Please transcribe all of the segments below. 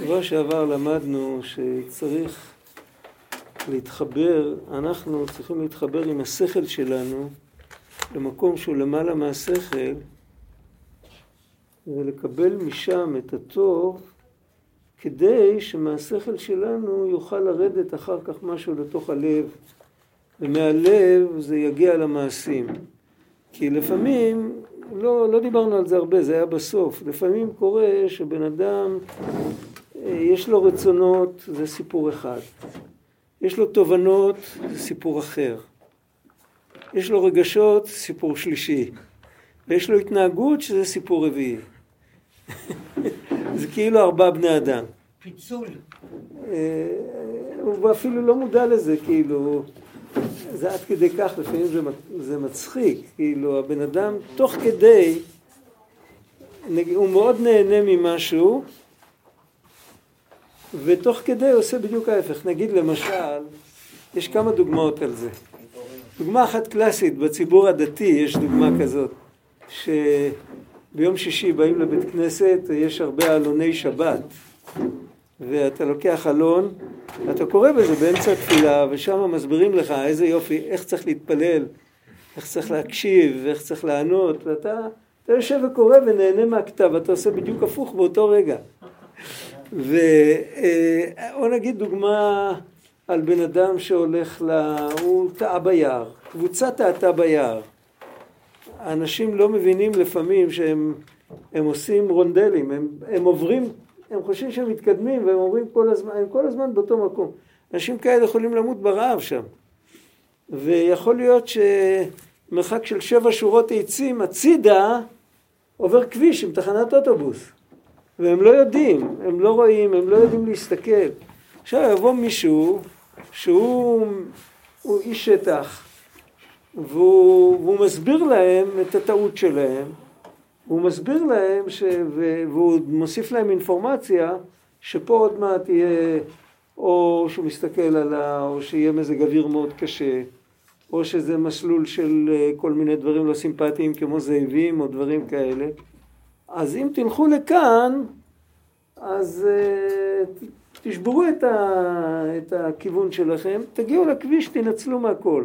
שבוע שעבר למדנו שצריך להתחבר, אנחנו צריכים להתחבר עם השכל שלנו למקום שהוא למעלה מהשכל ולקבל משם את הטוב כדי שמהשכל שלנו יוכל לרדת אחר כך משהו לתוך הלב ומהלב זה יגיע למעשים. כי לפעמים, לא, לא דיברנו על זה הרבה, זה היה בסוף, לפעמים קורה שבן אדם יש לו רצונות, זה סיפור אחד יש לו תובנות, זה סיפור אחר יש לו רגשות, סיפור שלישי ויש לו התנהגות שזה סיפור רביעי זה כאילו ארבעה בני אדם. פיצול. אה, הוא אפילו לא מודע לזה, כאילו, זה עד כדי כך, לפעמים זה, זה מצחיק, כאילו, הבן אדם, תוך כדי, הוא מאוד נהנה ממשהו, ותוך כדי עושה בדיוק ההפך. נגיד למשל, יש כמה דוגמאות על זה. דוגמה אחת קלאסית, בציבור הדתי יש דוגמה כזאת, ש... ביום שישי באים לבית כנסת, יש הרבה עלוני שבת, ואתה לוקח עלון, אתה קורא בזה באמצע התפילה, ושם מסבירים לך איזה יופי, איך צריך להתפלל, איך צריך להקשיב, איך צריך לענות, ואתה אתה יושב וקורא ונהנה מהכתב, אתה עושה בדיוק הפוך באותו רגע. ואו אה, נגיד דוגמה על בן אדם שהולך ל... הוא טעה ביער, קבוצה טעתה ביער. האנשים לא מבינים לפעמים שהם הם עושים רונדלים, הם, הם עוברים, הם חושבים שהם מתקדמים והם עוברים כל הזמן, הם כל הזמן באותו מקום. אנשים כאלה יכולים למות ברעב שם. ויכול להיות שמרחק של שבע שורות עצים הצידה עובר כביש עם תחנת אוטובוס. והם לא יודעים, הם לא רואים, הם לא יודעים להסתכל. עכשיו יבוא מישהו שהוא איש שטח, והוא, והוא מסביר להם את הטעות שלהם, הוא מסביר להם, ש, והוא מוסיף להם אינפורמציה שפה עוד מעט יהיה או שהוא מסתכל על ה... או שיהיה מזג אוויר מאוד קשה, או שזה מסלול של אה, כל מיני דברים לא סימפטיים כמו זאבים או דברים כאלה. אז אם תלכו לכאן, אז uh, תשברו את, ה, את הכיוון שלכם, תגיעו לכביש, תנצלו מהכל.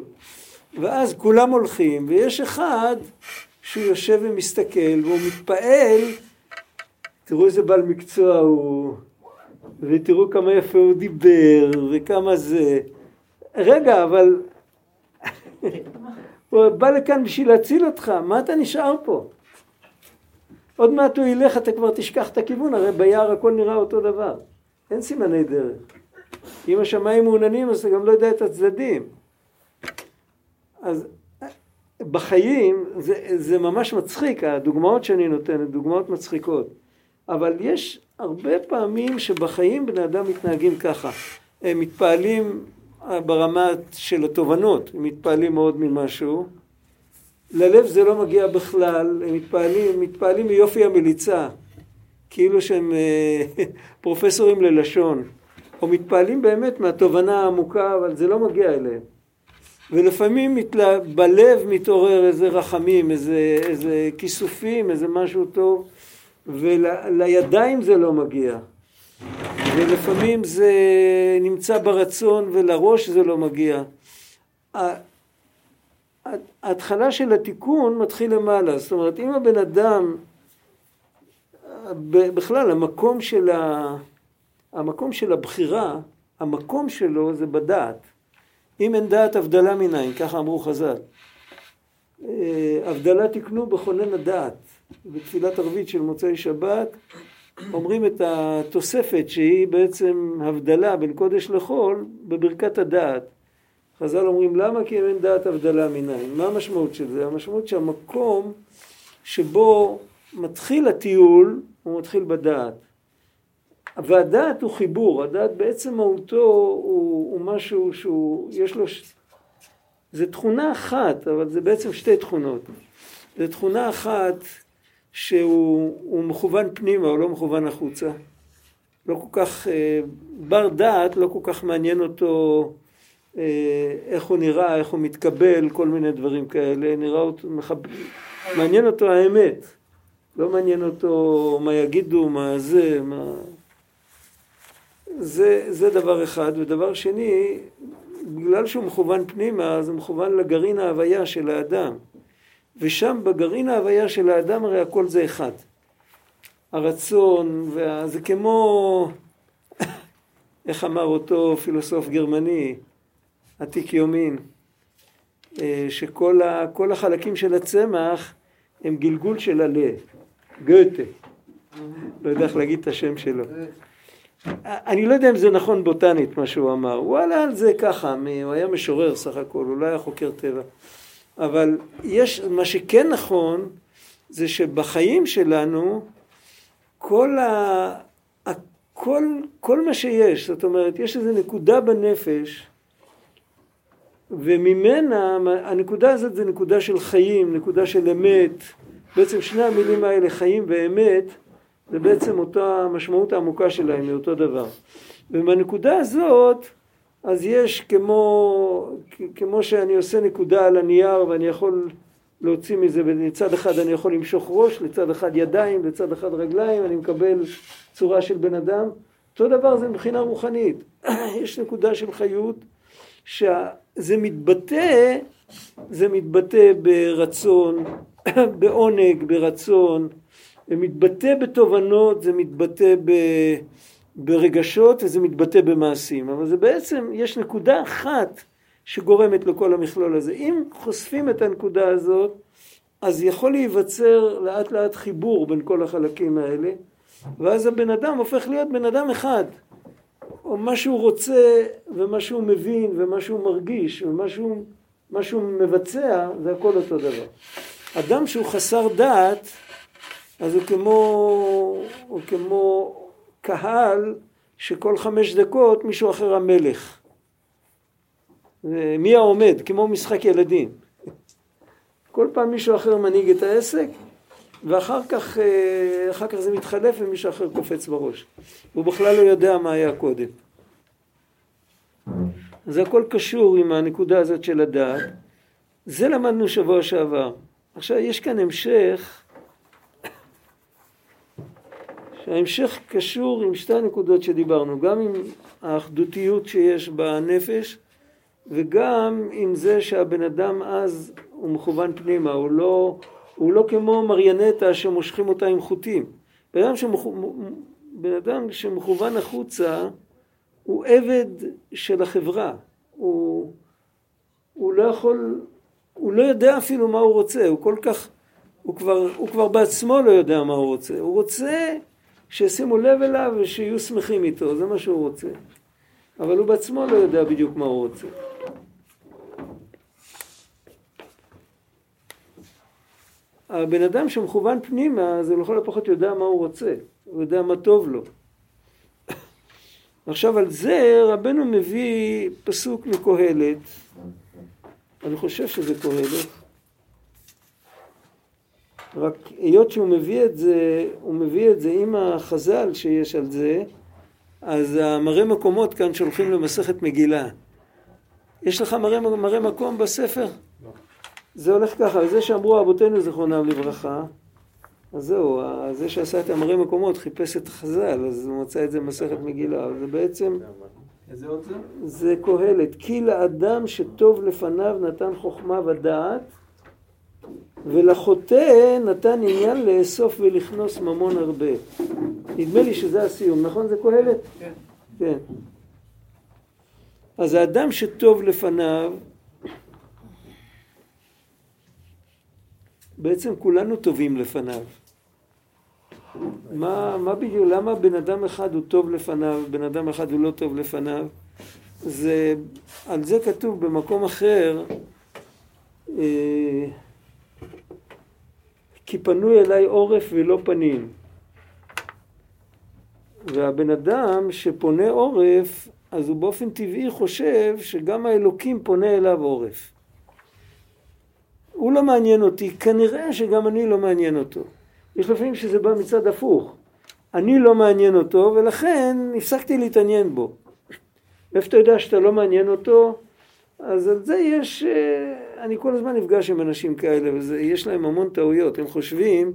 ואז כולם הולכים, ויש אחד שהוא יושב ומסתכל, והוא מתפעל, תראו איזה בעל מקצוע הוא, ותראו כמה יפה הוא דיבר, וכמה זה. רגע, אבל הוא בא לכאן בשביל להציל אותך, מה אתה נשאר פה? עוד מעט הוא ילך, אתה כבר תשכח את הכיוון, הרי ביער הכל נראה אותו דבר. אין סימני דרך. אם השמיים מעוננים, אז אתה גם לא יודע את הצדדים. אז בחיים זה, זה ממש מצחיק, הדוגמאות שאני נותנת, דוגמאות מצחיקות. אבל יש הרבה פעמים שבחיים בני אדם מתנהגים ככה. הם מתפעלים ברמה של התובנות, הם מתפעלים מאוד ממשהו. ללב זה לא מגיע בכלל, הם מתפעלים, מתפעלים מיופי המליצה, כאילו שהם אה, פרופסורים ללשון, או מתפעלים באמת מהתובנה העמוקה, אבל זה לא מגיע אליהם. ולפעמים מתלה... בלב מתעורר איזה רחמים, איזה, איזה כיסופים, איזה משהו טוב, ולידיים ול... זה לא מגיע. ולפעמים זה נמצא ברצון ולראש זה לא מגיע. ההתחלה של התיקון מתחיל למעלה, זאת אומרת אם הבן אדם, בכלל המקום של, ה... המקום של הבחירה, המקום שלו זה בדעת. אם אין דעת הבדלה מניין, ככה אמרו חז"ל. אה, הבדלה תקנו בכונן הדעת. בתפילת ערבית של מוצאי שבת אומרים את התוספת שהיא בעצם הבדלה בין קודש לחול בברכת הדעת. חז"ל אומרים למה? כי אם אין דעת הבדלה מניין. מה המשמעות של זה? המשמעות שהמקום שבו מתחיל הטיול הוא מתחיל בדעת. והדעת הוא חיבור, הדעת בעצם מהותו הוא, הוא משהו שהוא, יש לו, זה תכונה אחת, אבל זה בעצם שתי תכונות. זה תכונה אחת שהוא מכוון פנימה, הוא לא מכוון החוצה. לא כל כך, אה, בר דעת לא כל כך מעניין אותו איך הוא נראה, איך הוא מתקבל, כל מיני דברים כאלה, נראה אותו, מחב... מעניין אותו האמת, לא מעניין אותו מה יגידו, מה זה, מה... זה, זה דבר אחד. ודבר שני, בגלל שהוא מכוון פנימה, אז הוא מכוון לגרעין ההוויה של האדם. ושם בגרעין ההוויה של האדם הרי הכל זה אחד. הרצון, וה... זה כמו, איך אמר אותו פילוסוף גרמני, עתיק יומין, אה, שכל. החלקים של הצמח הם גלגול של עלה, גוטה. לא יודע איך להגיד את השם שלו. אני לא יודע אם זה נכון בוטנית מה שהוא אמר, הוא עלה על זה ככה, הוא היה משורר סך הכל, הוא לא היה חוקר טבע. אבל יש, מה שכן נכון, זה שבחיים שלנו, כל, ה, כל, כל מה שיש, זאת אומרת, יש איזו נקודה בנפש, וממנה, הנקודה הזאת זה נקודה של חיים, נקודה של אמת, בעצם שני המילים האלה, חיים ואמת, זה בעצם אותה המשמעות העמוקה שלהם, זה אותו דבר. ובנקודה הזאת, אז יש כמו, כמו שאני עושה נקודה על הנייר ואני יכול להוציא מזה, לצד אחד אני יכול למשוך ראש, לצד אחד ידיים, לצד אחד רגליים, אני מקבל צורה של בן אדם. אותו דבר זה מבחינה רוחנית. יש נקודה של חיות שזה מתבטא, זה מתבטא ברצון, בעונג, ברצון, זה מתבטא בתובנות, זה מתבטא ב... ברגשות וזה מתבטא במעשים, אבל זה בעצם, יש נקודה אחת שגורמת לכל המכלול הזה. אם חושפים את הנקודה הזאת, אז יכול להיווצר לאט לאט חיבור בין כל החלקים האלה, ואז הבן אדם הופך להיות בן אדם אחד. או מה שהוא רוצה ומה שהוא מבין ומה שהוא מרגיש ומה שהוא, שהוא מבצע זה הכל אותו דבר. אדם שהוא חסר דעת אז הוא כמו, הוא כמו קהל שכל חמש דקות מישהו אחר המלך. מי העומד? כמו משחק ילדים. כל פעם מישהו אחר מנהיג את העסק ואחר כך, אה, אחר כך זה מתחלף ומישהו אחר קופץ בראש. הוא בכלל לא יודע מה היה קודם. זה הכל קשור עם הנקודה הזאת של הדעת. זה למדנו שבוע שעבר. עכשיו יש כאן המשך שההמשך קשור עם שתי הנקודות שדיברנו, גם עם האחדותיות שיש בנפש וגם עם זה שהבן אדם אז הוא מכוון פנימה, הוא לא, הוא לא כמו מריונטה שמושכים אותה עם חוטים. בן אדם, שמכ... בן אדם שמכוון החוצה הוא עבד של החברה, הוא, הוא לא יכול, הוא לא יודע אפילו מה הוא רוצה, הוא כל כך, הוא כבר, הוא כבר בעצמו לא יודע מה הוא רוצה, הוא רוצה שישימו לב אליו ושיהיו שמחים איתו, זה מה שהוא רוצה. אבל הוא בעצמו לא יודע בדיוק מה הוא רוצה. הבן אדם שמכוון פנימה, זה לכל הפחות יודע מה הוא רוצה, הוא יודע מה טוב לו. עכשיו על זה רבנו מביא פסוק מקהלת, אני חושב שזה קהלת, רק היות שהוא מביא את זה, הוא מביא את זה עם החז"ל שיש על זה, אז המראה מקומות כאן שולחים למסכת מגילה. יש לך מראה, מראה מקום בספר? זה הולך ככה, זה שאמרו אבותינו זיכרונם לברכה, אז זהו, זה שעשה את המראה מקומות חיפש את החז"ל, אז הוא מצא את זה במסכת מגילה, זה בעצם... איזה עוד זה? זה קהלת. כי לאדם שטוב לפניו נתן חוכמה ודעת, ולחוטא נתן עניין לאסוף ולכנוס ממון הרבה. נדמה לי שזה הסיום, נכון? זה קהלת? כן. כן. אז האדם שטוב לפניו, בעצם כולנו טובים לפניו. מה, מה בדיוק, למה בן אדם אחד הוא טוב לפניו, בן אדם אחד הוא לא טוב לפניו? זה, על זה כתוב במקום אחר, אה, כי פנוי אליי עורף ולא פנים. והבן אדם שפונה עורף, אז הוא באופן טבעי חושב שגם האלוקים פונה אליו עורף. הוא לא מעניין אותי, כנראה שגם אני לא מעניין אותו. יש לפעמים שזה בא מצד הפוך. אני לא מעניין אותו, ולכן הפסקתי להתעניין בו. ואיפה אתה יודע שאתה לא מעניין אותו? אז על זה יש, אה, אני כל הזמן נפגש עם אנשים כאלה, ויש להם המון טעויות. הם חושבים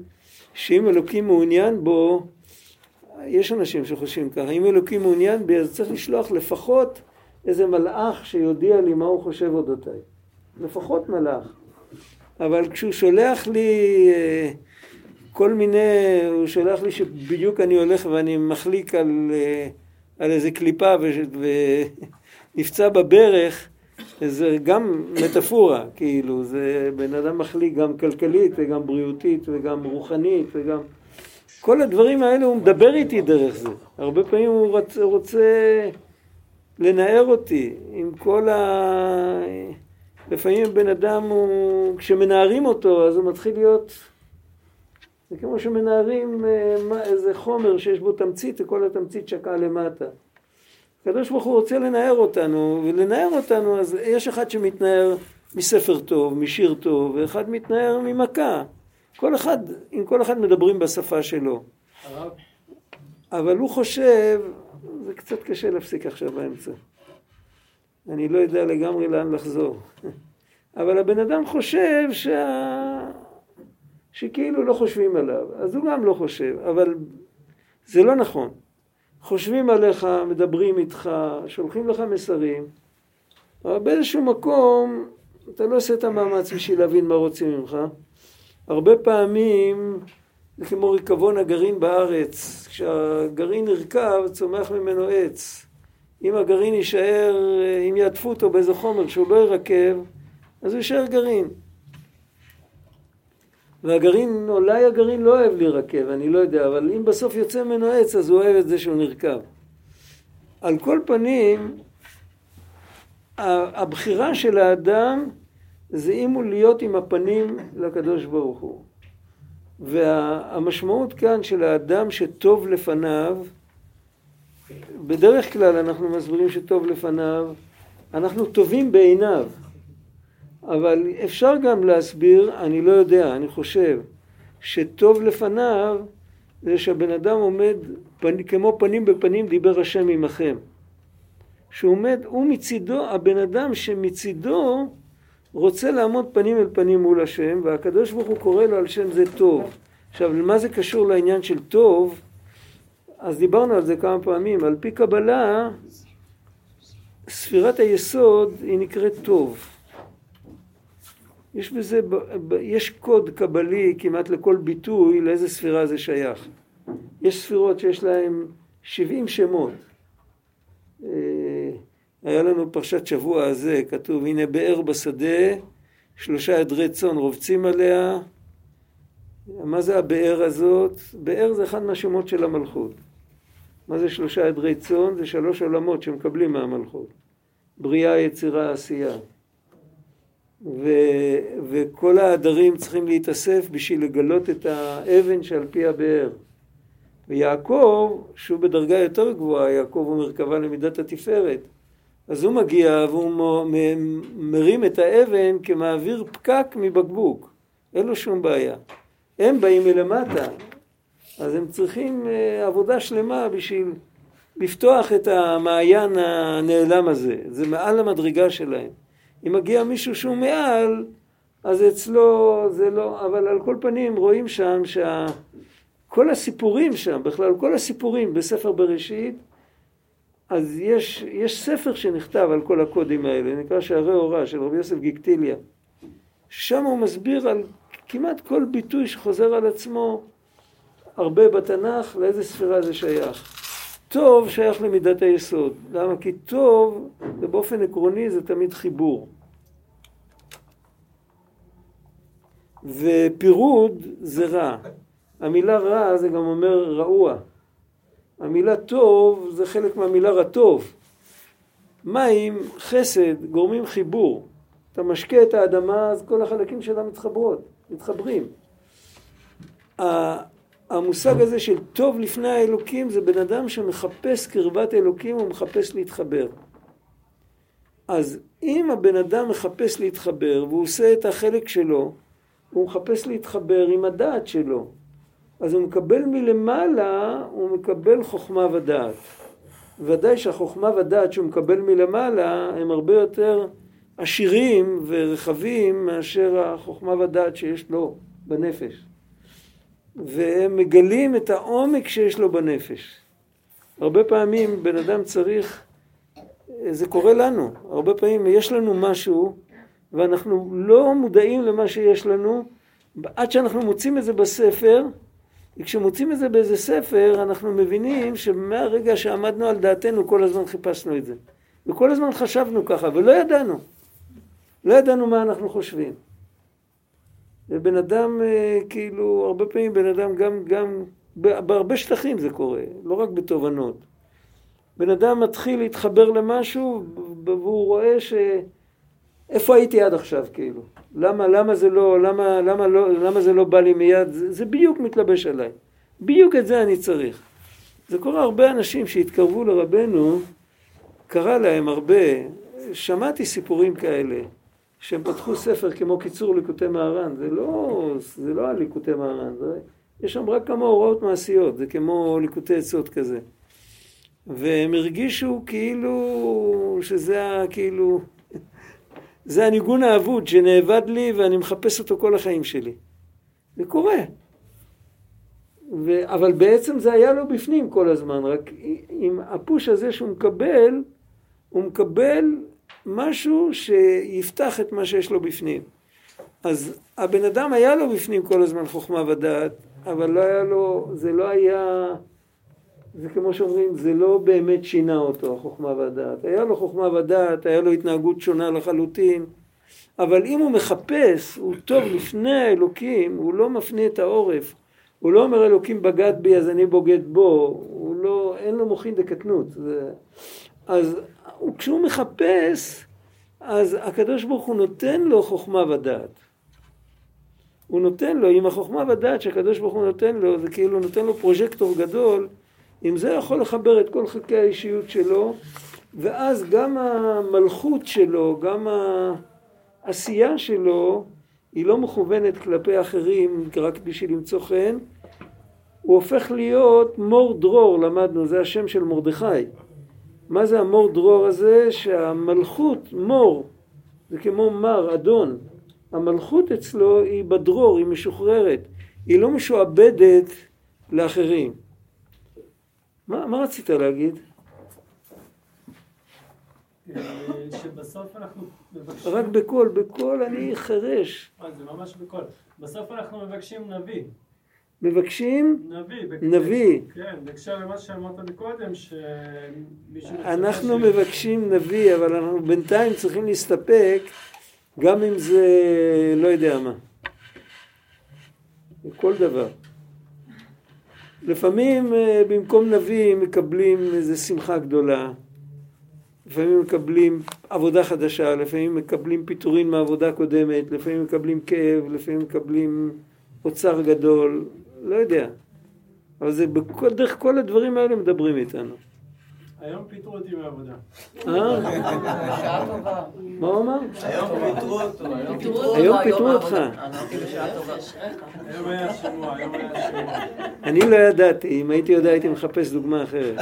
שאם אלוקים מעוניין בו, יש אנשים שחושבים ככה, אם אלוקים מעוניין בי, אז צריך לשלוח לפחות איזה מלאך שיודיע לי מה הוא חושב אודותיי. לפחות מלאך. אבל כשהוא שולח לי אה, כל מיני, הוא שולח לי שבדיוק אני הולך ואני מחליק על, אה, על איזה קליפה ונפצע בברך, זה גם מטאפורה, כאילו, זה בן אדם מחליק גם כלכלית וגם בריאותית וגם רוחנית וגם... כל הדברים האלה הוא מדבר איתי דרך זה. הרבה פעמים הוא רוצה, רוצה לנער אותי עם כל ה... לפעמים בן אדם הוא... כשמנערים אותו אז הוא מתחיל להיות... זה כמו שמנערים אה, איזה חומר שיש בו תמצית וכל התמצית שקעה למטה. הקדוש ברוך הוא רוצה לנער אותנו, ולנער אותנו אז יש אחד שמתנער מספר טוב, משיר טוב, ואחד מתנער ממכה. כל אחד, עם כל אחד מדברים בשפה שלו. אבל הוא חושב, זה קצת קשה להפסיק עכשיו באמצע. אני לא יודע לגמרי לאן לחזור. אבל הבן אדם חושב שה... שכאילו לא חושבים עליו, אז הוא גם לא חושב, אבל זה לא נכון. חושבים עליך, מדברים איתך, שולחים לך מסרים, אבל באיזשהו מקום אתה לא עושה את המאמץ בשביל להבין מה רוצים ממך. הרבה פעמים זה כמו ריקבון הגרעין בארץ, כשהגרעין נרקב צומח ממנו עץ. אם הגרעין יישאר, אם יעטפו אותו באיזה חומר שהוא לא ירקב, אז הוא יישאר גרעין. והגרעין, אולי הגרעין לא אוהב להירקב, אני לא יודע, אבל אם בסוף יוצא ממנו עץ, אז הוא אוהב את זה שהוא נרקב. על כל פנים, הבחירה של האדם זה אם הוא להיות עם הפנים לקדוש ברוך הוא. והמשמעות כאן של האדם שטוב לפניו, בדרך כלל אנחנו מסבירים שטוב לפניו, אנחנו טובים בעיניו. אבל אפשר גם להסביר, אני לא יודע, אני חושב, שטוב לפניו זה שהבן אדם עומד פנ, כמו פנים בפנים דיבר השם עמכם. שהוא עומד, הוא מצידו, הבן אדם שמצידו רוצה לעמוד פנים אל פנים מול השם, והקדוש ברוך הוא קורא לו על שם זה טוב. עכשיו, למה זה קשור לעניין של טוב? אז דיברנו על זה כמה פעמים. על פי קבלה, ספירת היסוד היא נקראת טוב. יש בזה, יש קוד קבלי כמעט לכל ביטוי לאיזה ספירה זה שייך. יש ספירות שיש להן 70 שמות. אה, היה לנו פרשת שבוע הזה, כתוב הנה באר בשדה, שלושה עדרי צאן רובצים עליה. מה זה הבאר הזאת? באר זה אחד מהשמות של המלכות. מה זה שלושה עדרי צאן? זה שלוש עולמות שמקבלים מהמלכות. בריאה, יצירה, עשייה. ו, וכל העדרים צריכים להתאסף בשביל לגלות את האבן שעל פי הבאר. ויעקב, שהוא בדרגה יותר גבוהה, יעקב הוא מרכבה למידת התפארת, אז הוא מגיע והוא מרים את האבן כמעביר פקק מבקבוק, אין לו שום בעיה. הם באים מלמטה, אז הם צריכים אה, עבודה שלמה בשביל לפתוח את המעיין הנעלם הזה, זה מעל המדרגה שלהם. אם מגיע מישהו שהוא מעל, אז אצלו זה לא, אבל על כל פנים רואים שם שכל הסיפורים שם, בכלל כל הסיפורים בספר בראשית, אז יש, יש ספר שנכתב על כל הקודים האלה, נקרא שערי הוראה של רבי יוסף גיקטיליה. שם הוא מסביר על כמעט כל ביטוי שחוזר על עצמו הרבה בתנ"ך, לאיזה ספירה זה שייך. טוב שייך למידת היסוד. למה? כי טוב, ובאופן עקרוני זה תמיד חיבור. ופירוד זה רע. המילה רע זה גם אומר רעוע. המילה טוב זה חלק מהמילה רטוב. מים, חסד, גורמים חיבור. אתה משקה את האדמה, אז כל החלקים שלה מתחברות, מתחברים. המושג הזה של טוב לפני האלוקים זה בן אדם שמחפש קרבת אלוקים, הוא מחפש להתחבר. אז אם הבן אדם מחפש להתחבר והוא עושה את החלק שלו, הוא מחפש להתחבר עם הדעת שלו. אז הוא מקבל מלמעלה, הוא מקבל חוכמה ודעת. ודאי שהחוכמה ודעת שהוא מקבל מלמעלה הם הרבה יותר עשירים ורחבים מאשר החוכמה ודעת שיש לו בנפש. והם מגלים את העומק שיש לו בנפש. הרבה פעמים בן אדם צריך, זה קורה לנו, הרבה פעמים יש לנו משהו ואנחנו לא מודעים למה שיש לנו עד שאנחנו מוצאים את זה בספר וכשמוצאים את זה באיזה ספר אנחנו מבינים שמהרגע שעמדנו על דעתנו כל הזמן חיפשנו את זה. וכל הזמן חשבנו ככה ולא ידענו. לא ידענו מה אנחנו חושבים ובן אדם אה, כאילו הרבה פעמים בן אדם גם, גם בהרבה שטחים זה קורה לא רק בתובנות בן אדם מתחיל להתחבר למשהו והוא רואה ש... איפה הייתי עד עכשיו כאילו? למה, למה, זה, לא, למה, למה, לא, למה זה לא בא לי מיד? זה, זה בדיוק מתלבש עליי. בדיוק את זה אני צריך. זה קורה הרבה אנשים שהתקרבו לרבנו, קרה להם הרבה, שמעתי סיפורים כאלה, שהם פתחו ספר כמו קיצור ליקוטי מהר"ן, זה לא, זה לא הליקוטי מהר"ן, זה, יש שם רק כמה הוראות מעשיות, זה כמו ליקוטי עצות כזה. והם הרגישו כאילו שזה כאילו, זה הניגון האבוד שנאבד לי ואני מחפש אותו כל החיים שלי. זה קורה. ו... אבל בעצם זה היה לו בפנים כל הזמן, רק עם הפוש הזה שהוא מקבל, הוא מקבל משהו שיפתח את מה שיש לו בפנים. אז הבן אדם היה לו בפנים כל הזמן חוכמה ודעת, אבל לא היה לו, זה לא היה, זה כמו שאומרים, זה לא באמת שינה אותו, החוכמה והדעת. היה לו חוכמה ודעת, היה לו התנהגות שונה לחלוטין, אבל אם הוא מחפש, הוא טוב לפני האלוקים, הוא לא מפנה את העורף. הוא לא אומר אלוקים בגד בי אז אני בוגד בו, הוא לא, אין לו מוחין דקטנות. זה, אז הוא, כשהוא מחפש, אז הקדוש ברוך הוא נותן לו חוכמה ודעת. הוא נותן לו, עם החוכמה ודעת שהקדוש ברוך הוא נותן לו, זה כאילו נותן לו פרוז'קטור גדול, עם זה יכול לחבר את כל חלקי האישיות שלו, ואז גם המלכות שלו, גם העשייה שלו, היא לא מכוונת כלפי אחרים רק בשביל למצוא חן, הוא הופך להיות מור דרור, למדנו, זה השם של מרדכי. מה זה המור דרור הזה? שהמלכות, מור, זה כמו מר, אדון. המלכות אצלו היא בדרור, היא משוחררת. היא לא משועבדת לאחרים. מה, מה רצית להגיד? שבסוף אנחנו מבקשים... רק בקול, בקול אני חירש. אה, זה ממש בקול. בסוף אנחנו מבקשים נביא. מבקשים נביא. נביא. כן, בהקשר למה שאמרת מקודם, שמישהו... אנחנו מבקשים נביא, אבל אנחנו בינתיים צריכים להסתפק גם אם זה לא יודע מה. כל דבר. לפעמים אה, במקום נביא מקבלים איזו שמחה גדולה, לפעמים מקבלים עבודה חדשה, לפעמים מקבלים פיטורין מעבודה קודמת, לפעמים מקבלים כאב, לפעמים מקבלים אוצר גדול, לא יודע. אבל זה בכל, דרך כל הדברים האלה מדברים איתנו. היום פיטרו אותי מעבודה. אה? בשעה טובה. מה הוא אמר? היום פיטרו אותו. היום פיטרו אותך. אמרתי בשעה טובה. היום היה שימוע, היום היה שימוע. אני לא ידעתי, אם הייתי יודע הייתי מחפש דוגמה אחרת.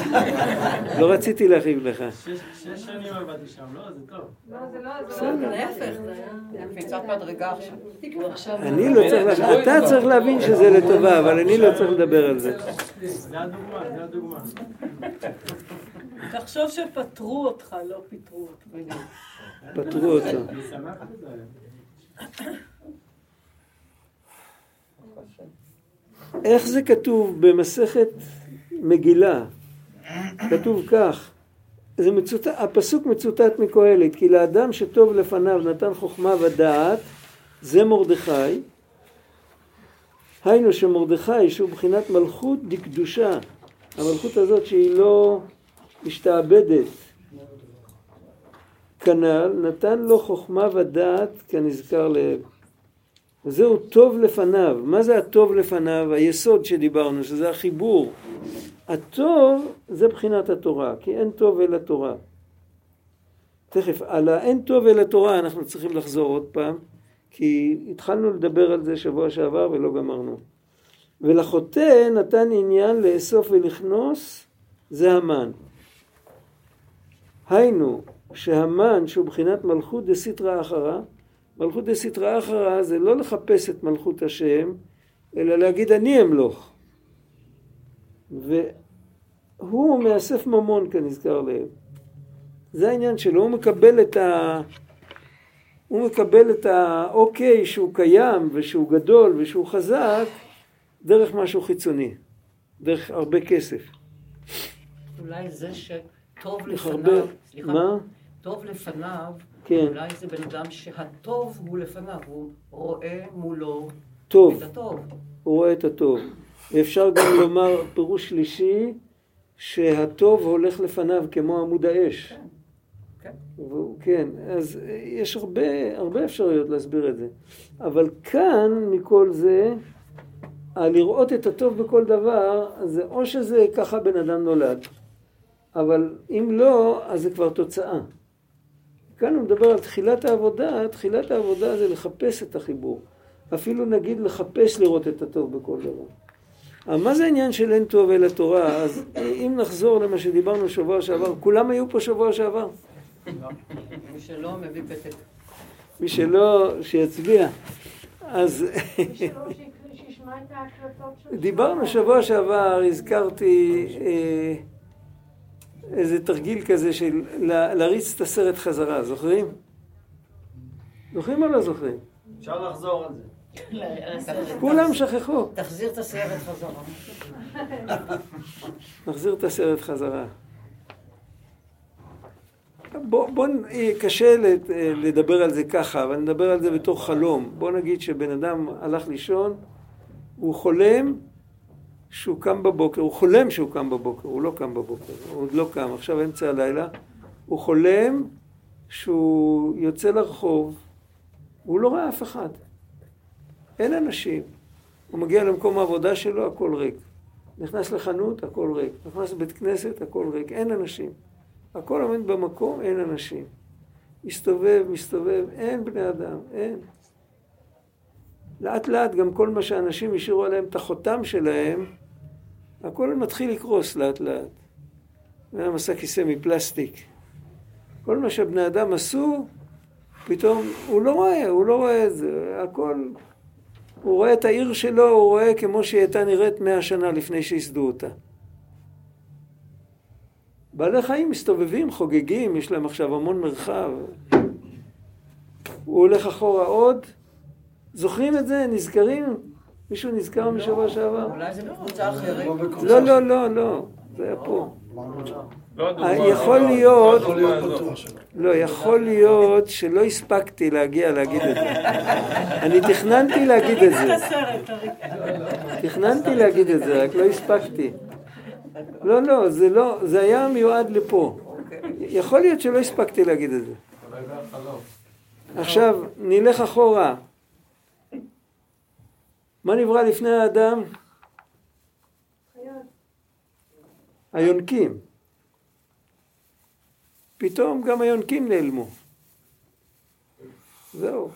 לא רציתי להכאיב לך. שש שנים עבדתי שם, לא? זה טוב. בסדר. להפך, זה קפיצת מדרגה עכשיו. אני לא צריך, אתה צריך להבין שזה לטובה, אבל אני לא צריך לדבר על זה. זה הדוגמה, זה הדוגמה. תחשוב שפטרו אותך, לא פיטרו אותך. פטרו בזה. איך זה כתוב במסכת מגילה? כתוב כך, זה מצוט... הפסוק מצוטט מקהלת, כי לאדם שטוב לפניו נתן חוכמה ודעת, זה מרדכי. היינו שמרדכי שהוא בחינת מלכות דקדושה, המלכות הזאת שהיא לא משתעבדת, כנ"ל נתן לו חוכמה ודעת כנזכר לעיל. וזהו טוב לפניו. מה זה הטוב לפניו? היסוד שדיברנו, שזה החיבור. הטוב זה בחינת התורה, כי אין טוב אלא תורה. תכף, על האין טוב אלא תורה אנחנו צריכים לחזור עוד פעם, כי התחלנו לדבר על זה שבוע שעבר ולא גמרנו. ולחוטא נתן עניין לאסוף ולכנוס, זה המן. היינו, שהמן שהוא בחינת מלכות דסיטרא אחרא, מלכות דסיטרא אחרא זה לא לחפש את מלכות השם, אלא להגיד אני אמלוך. והוא מאסף ממון כנזכר לב. זה העניין שלו, הוא מקבל את ה... הוא מקבל את האוקיי שהוא קיים ושהוא גדול ושהוא חזק דרך משהו חיצוני, דרך הרבה כסף. אולי זה שטוב הרבה- לפניו, סליחה, מה? טוב לפניו, כן. אולי זה בן אדם שהטוב הוא לפניו, הוא רואה מולו טוב, את הטוב. הוא רואה את הטוב. ואפשר גם לומר פירוש שלישי, שהטוב הולך לפניו כמו עמוד האש. כן. והוא, כן, אז יש הרבה, הרבה אפשרויות להסביר את זה. אבל כאן, מכל זה, הלראות את הטוב בכל דבר, זה או שזה ככה בן אדם נולד, אבל אם לא, אז זה כבר תוצאה. כאן הוא מדבר על תחילת העבודה, תחילת העבודה זה לחפש את החיבור. אפילו נגיד לחפש לראות את הטוב בכל דבר. אבל מה זה העניין של אין טוב אלא תורה? אז אם נחזור למה שדיברנו שבוע שעבר, כולם היו פה שבוע שעבר. מי שלא מביא פתק. מי שלא, שיצביע. אז מי שלא, שיקרא- שישמע את ההקלטות של דיברנו שבוע שעבר, הזכרתי אה, איזה תרגיל כזה של לה- להריץ את הסרט חזרה, זוכרים? זוכרים או לא זוכרים? אפשר לחזור על זה. כולם שכחו. תחזיר את הסרט חזרה. נחזיר את הסרט חזרה. בוא, בוא, אה, קשה אה, לדבר על זה ככה, אבל נדבר על זה בתור חלום. בוא נגיד שבן אדם הלך לישון, הוא חולם שהוא קם בבוקר, הוא חולם שהוא קם בבוקר, הוא לא קם בבוקר, הוא עוד לא קם, עכשיו אמצע הלילה, הוא חולם שהוא יוצא לרחוב, והוא לא רואה אף אחד. אין אנשים. הוא מגיע למקום העבודה שלו, הכל ריק. נכנס לחנות, הכל ריק. נכנס לבית כנסת, הכל ריק. אין אנשים. הכל עומד במקום, אין אנשים. מסתובב, מסתובב, אין בני אדם, אין. לאט לאט גם כל מה שאנשים השאירו עליהם את החותם שלהם, הכל מתחיל לקרוס לאט לאט. היה מסע כיסא מפלסטיק. כל מה שבני אדם עשו, פתאום הוא לא רואה, הוא לא רואה את זה, הכל... הוא רואה את העיר שלו, הוא רואה כמו שהיא הייתה נראית מאה שנה לפני שייסדו אותה. בעלי חיים מסתובבים, חוגגים, יש להם עכשיו המון מרחב. הוא הולך אחורה עוד. זוכרים את זה? נזכרים? מישהו נזכר משבוע שעבר? אולי זה בקבוצה אחרת. לא, לא, לא, לא. זה היה פה. לא אה. יכול להיות, לא. לא, יכול להיות שלא הספקתי להגיע להגיד את זה. אני תכננתי להגיד את זה. תכננתי להגיד את זה, רק לא הספקתי. לא, לא, זה לא, זה היה מיועד לפה. יכול להיות שלא הספקתי להגיד את זה. עכשיו, נלך אחורה. מה נברא לפני האדם? היונקים. פתאום גם היונקים נעלמו. זהו.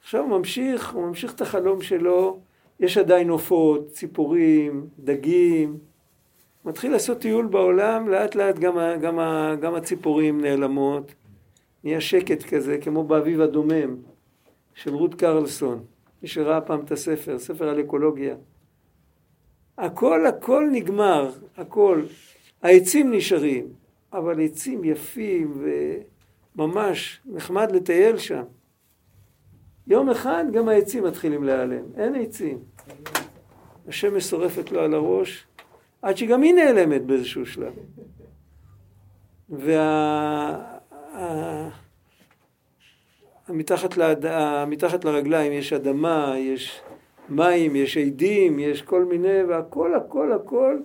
עכשיו הוא ממשיך, הוא ממשיך את החלום שלו, יש עדיין עופות, ציפורים, דגים. מתחיל לעשות טיול בעולם, לאט לאט גם, גם, גם הציפורים נעלמות. נהיה שקט כזה, כמו באביב הדומם, של רות קרלסון. מי שראה פעם את הספר, ספר על אקולוגיה. הכל הכל נגמר, הכל. העצים נשארים, אבל עצים יפים וממש נחמד לטייל שם. יום אחד גם העצים מתחילים להיעלם, אין עצים. השמש שורפת לו על הראש, עד שגם היא נעלמת באיזשהו שלב. וה... מתחת, ליד... מתחת לרגליים יש אדמה, יש מים, יש עדים, יש כל מיני, והכל, הכל, הכל,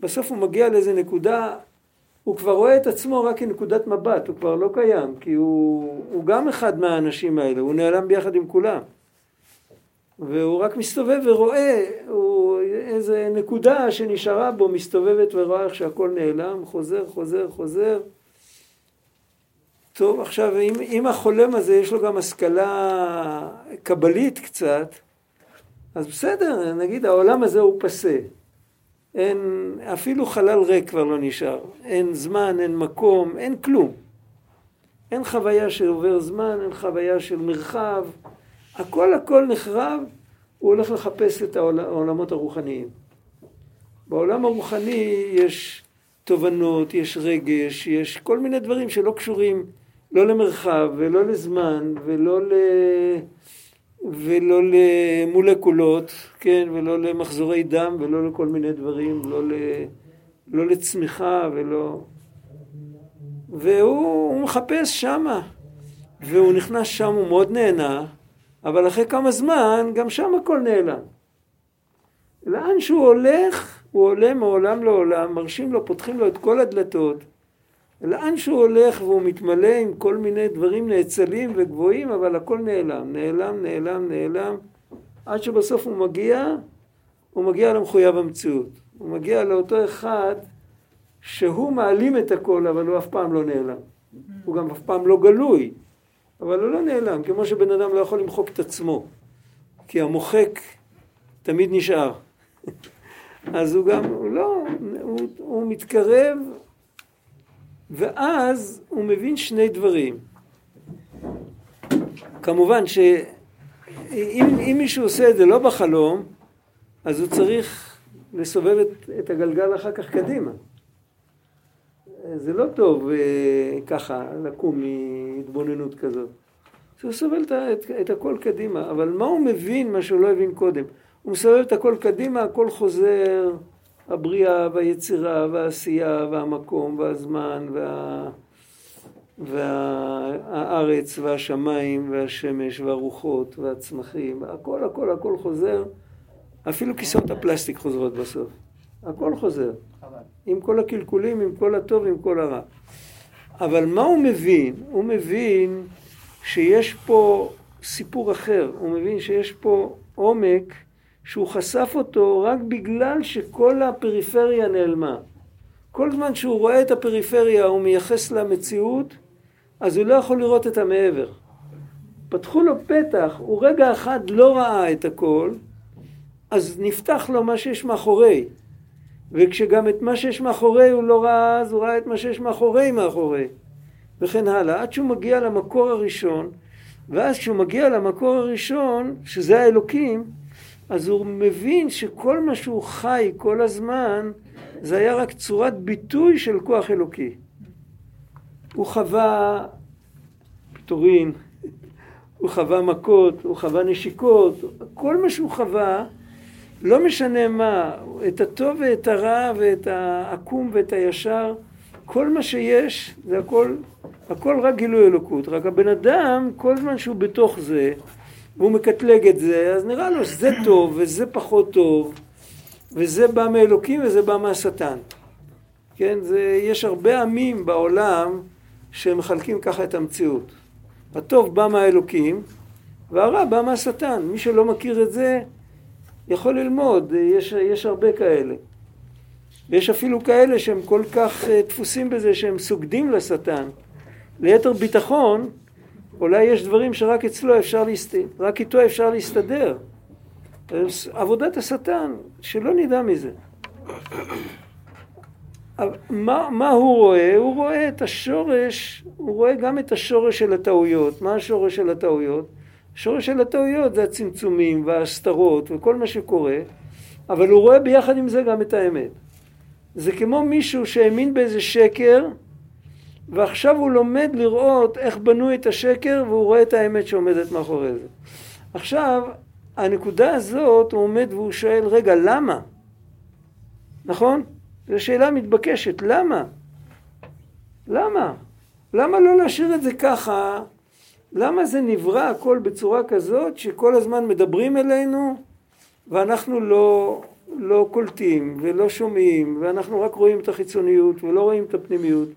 בסוף הוא מגיע לאיזה נקודה, הוא כבר רואה את עצמו רק כנקודת מבט, הוא כבר לא קיים, כי הוא, הוא גם אחד מהאנשים האלה, הוא נעלם ביחד עם כולם. והוא רק מסתובב ורואה, הוא איזה נקודה שנשארה בו, מסתובבת ורואה איך שהכל נעלם, חוזר, חוזר, חוזר. טוב, עכשיו, אם, אם החולם הזה יש לו גם השכלה קבלית קצת, אז בסדר, נגיד העולם הזה הוא פסה. אין, אפילו חלל ריק כבר לא נשאר. אין זמן, אין מקום, אין כלום. אין חוויה של עובר זמן, אין חוויה של מרחב. הכל הכל נחרב, הוא הולך לחפש את העול- העולמות הרוחניים. בעולם הרוחני יש תובנות, יש רגש, יש כל מיני דברים שלא קשורים לא למרחב ולא לזמן ולא, ל... ולא למולקולות, כן, ולא למחזורי דם ולא לכל מיני דברים, לא, ל... לא לצמיחה ולא... והוא הוא מחפש שמה, והוא נכנס שם, הוא מאוד נהנה, אבל אחרי כמה זמן גם שם הכל נעלם. לאן שהוא הולך, הוא עולה מעולם לעולם, מרשים לו, פותחים לו את כל הדלתות. לאן שהוא הולך והוא מתמלא עם כל מיני דברים נאצלים וגבוהים, אבל הכל נעלם, נעלם, נעלם, נעלם, עד שבסוף הוא מגיע, הוא מגיע למחויב המציאות. הוא מגיע לאותו אחד שהוא מעלים את הכל, אבל הוא אף פעם לא נעלם. הוא גם אף פעם לא גלוי, אבל הוא לא נעלם, כמו שבן אדם לא יכול למחוק את עצמו, כי המוחק תמיד נשאר. אז הוא גם, הוא לא, הוא, הוא מתקרב, ואז הוא מבין שני דברים. כמובן שאם אם מישהו עושה את זה לא בחלום, אז הוא צריך לסובב את, את הגלגל אחר כך קדימה. זה לא טוב אה, ככה לקום מהתבוננות כזאת. הוא סובל את, את, את הכל קדימה, אבל מה הוא מבין מה שהוא לא הבין קודם? הוא מסובב את הכל קדימה, הכל חוזר, הבריאה והיצירה והעשייה והמקום והזמן וה... והארץ והשמיים והשמש והרוחות והצמחים, הכל הכל הכל חוזר, אפילו כיסאות הפלסטיק חוזרות בסוף, הכל חוזר, עם כל הקלקולים, עם כל הטוב, עם כל הרע. אבל מה הוא מבין? הוא מבין שיש פה סיפור אחר, הוא מבין שיש פה עומק שהוא חשף אותו רק בגלל שכל הפריפריה נעלמה. כל זמן שהוא רואה את הפריפריה הוא מייחס למציאות, אז הוא לא יכול לראות את המעבר. פתחו לו פתח, הוא רגע אחד לא ראה את הכל, אז נפתח לו מה שיש מאחורי. וכשגם את מה שיש מאחורי הוא לא ראה, אז הוא ראה את מה שיש מאחורי מאחורי. וכן הלאה, עד שהוא מגיע למקור הראשון, ואז כשהוא מגיע למקור הראשון, שזה האלוקים, אז הוא מבין שכל מה שהוא חי כל הזמן, זה היה רק צורת ביטוי של כוח אלוקי. הוא חווה פיטורין, הוא חווה מכות, הוא חווה נשיקות, כל מה שהוא חווה, לא משנה מה, את הטוב ואת הרע ואת העקום ואת הישר, כל מה שיש זה הכל, הכל רק גילוי אלוקות. רק הבן אדם, כל זמן שהוא בתוך זה, והוא מקטלג את זה, אז נראה לו שזה טוב וזה פחות טוב, וזה בא מאלוקים וזה בא מהשטן. כן, זה, יש הרבה עמים בעולם שמחלקים ככה את המציאות. הטוב בא מהאלוקים והרע בא מהשטן. מי שלא מכיר את זה יכול ללמוד, יש, יש הרבה כאלה. ויש אפילו כאלה שהם כל כך דפוסים בזה שהם סוגדים לשטן. ליתר ביטחון, אולי יש דברים שרק אצלו אפשר להסתדר, רק איתו אפשר להסתדר. עבודת השטן, שלא נדע מזה. מה, מה הוא רואה? הוא רואה את השורש, הוא רואה גם את השורש של הטעויות. מה השורש של הטעויות? השורש של הטעויות זה הצמצומים וההסתרות וכל מה שקורה, אבל הוא רואה ביחד עם זה גם את האמת. זה כמו מישהו שהאמין באיזה שקר, ועכשיו הוא לומד לראות איך בנו את השקר, והוא רואה את האמת שעומדת מאחורי זה. עכשיו, הנקודה הזאת, הוא עומד והוא שואל, רגע, למה? נכון? זו שאלה מתבקשת, למה? למה? למה לא להשאיר את זה ככה? למה זה נברא הכל בצורה כזאת שכל הזמן מדברים אלינו ואנחנו לא, לא קולטים ולא שומעים ואנחנו רק רואים את החיצוניות ולא רואים את הפנימיות?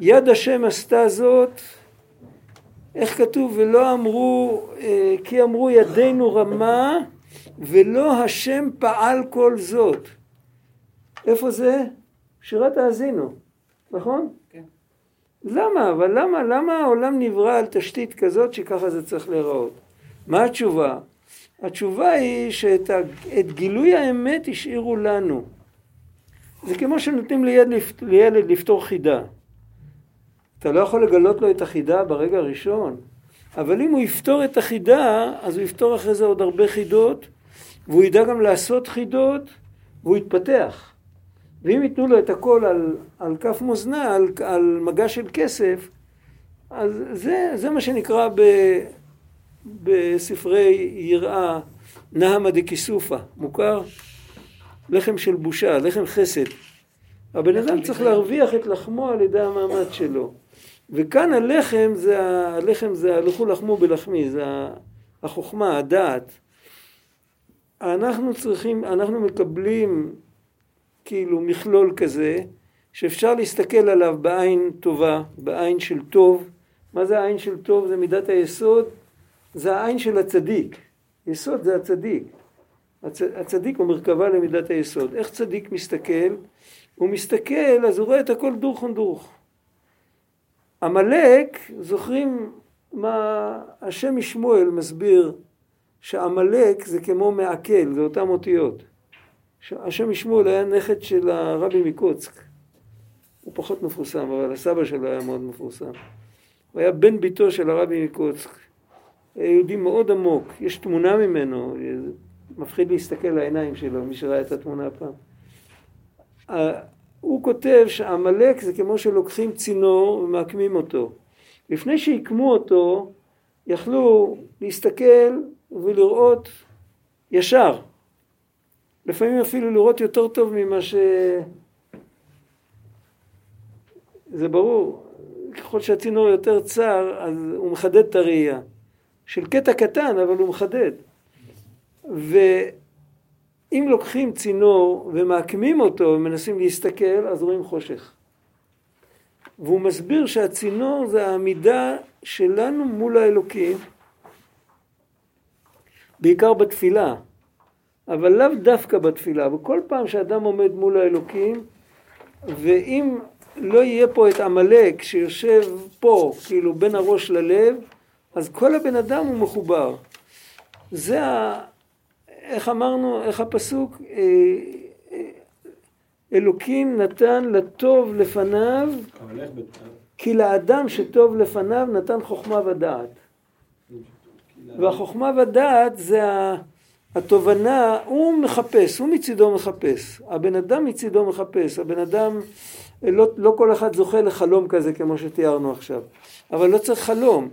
יד השם עשתה זאת, איך כתוב? ולא אמרו, כי אמרו ידינו רמה ולא השם פעל כל זאת. איפה זה? שירת האזינו, נכון? כן. למה? אבל למה? למה העולם נברא על תשתית כזאת שככה זה צריך להיראות? מה התשובה? התשובה היא שאת את גילוי האמת השאירו לנו. זה כמו שנותנים לילד, לילד לפתור חידה. אתה לא יכול לגלות לו את החידה ברגע הראשון, אבל אם הוא יפתור את החידה, אז הוא יפתור אחרי זה עוד הרבה חידות, והוא ידע גם לעשות חידות, והוא יתפתח. ואם ייתנו לו את הכל על, על כף מאזנה, על, על מגע של כסף, אז זה, זה מה שנקרא ב, בספרי יראה נהמה דקיסופה, מוכר? לחם של בושה, לחם חסד. הבן אדם צריך להרוויח את לחמו על ידי המאמץ שלו. וכאן הלחם זה, הלחם זה הלכו לחמו בלחמי, זה החוכמה, הדעת. אנחנו צריכים, אנחנו מקבלים כאילו מכלול כזה, שאפשר להסתכל עליו בעין טובה, בעין של טוב. מה זה העין של טוב? זה מידת היסוד, זה העין של הצדיק. יסוד זה הצדיק. הצ... הצדיק הוא מרכבה למידת היסוד. איך צדיק מסתכל? הוא מסתכל, אז הוא רואה את הכל דורכון דורך. עמלק, זוכרים מה השם משמואל מסביר שעמלק זה כמו מעכל, זה אותם אותיות. השם משמואל היה נכד של הרבי מקוצק. הוא פחות מפורסם, אבל הסבא שלו היה מאוד מפורסם. הוא היה בן ביתו של הרבי מקוצק. היה יהודי מאוד עמוק, יש תמונה ממנו, מפחיד להסתכל לעיניים שלו, מי שראה את התמונה פעם. הוא כותב שעמלק זה כמו שלוקחים צינור ומעקמים אותו. לפני שעיקמו אותו, יכלו להסתכל ולראות ישר. לפעמים אפילו לראות יותר טוב ממה ש... זה ברור, ככל שהצינור יותר צר, אז הוא מחדד את הראייה. של קטע קטן, אבל הוא מחדד. ואם לוקחים צינור ומעקמים אותו ומנסים להסתכל, אז רואים חושך. והוא מסביר שהצינור זה העמידה שלנו מול האלוקים, בעיקר בתפילה, אבל לאו דווקא בתפילה. וכל פעם שאדם עומד מול האלוקים, ואם לא יהיה פה את עמלק שיושב פה, כאילו בין הראש ללב, אז כל הבן אדם הוא מחובר. זה ה... איך אמרנו, איך הפסוק? אה, אה, אלוקים נתן לטוב לפניו, כי לאדם שטוב לפניו נתן חוכמה ודעת. והחוכמה ודעת זה התובנה, הוא מחפש, הוא מצידו מחפש. הבן אדם מצידו מחפש. הבן אדם, לא, לא כל אחד זוכה לחלום כזה כמו שתיארנו עכשיו. אבל לא צריך חלום.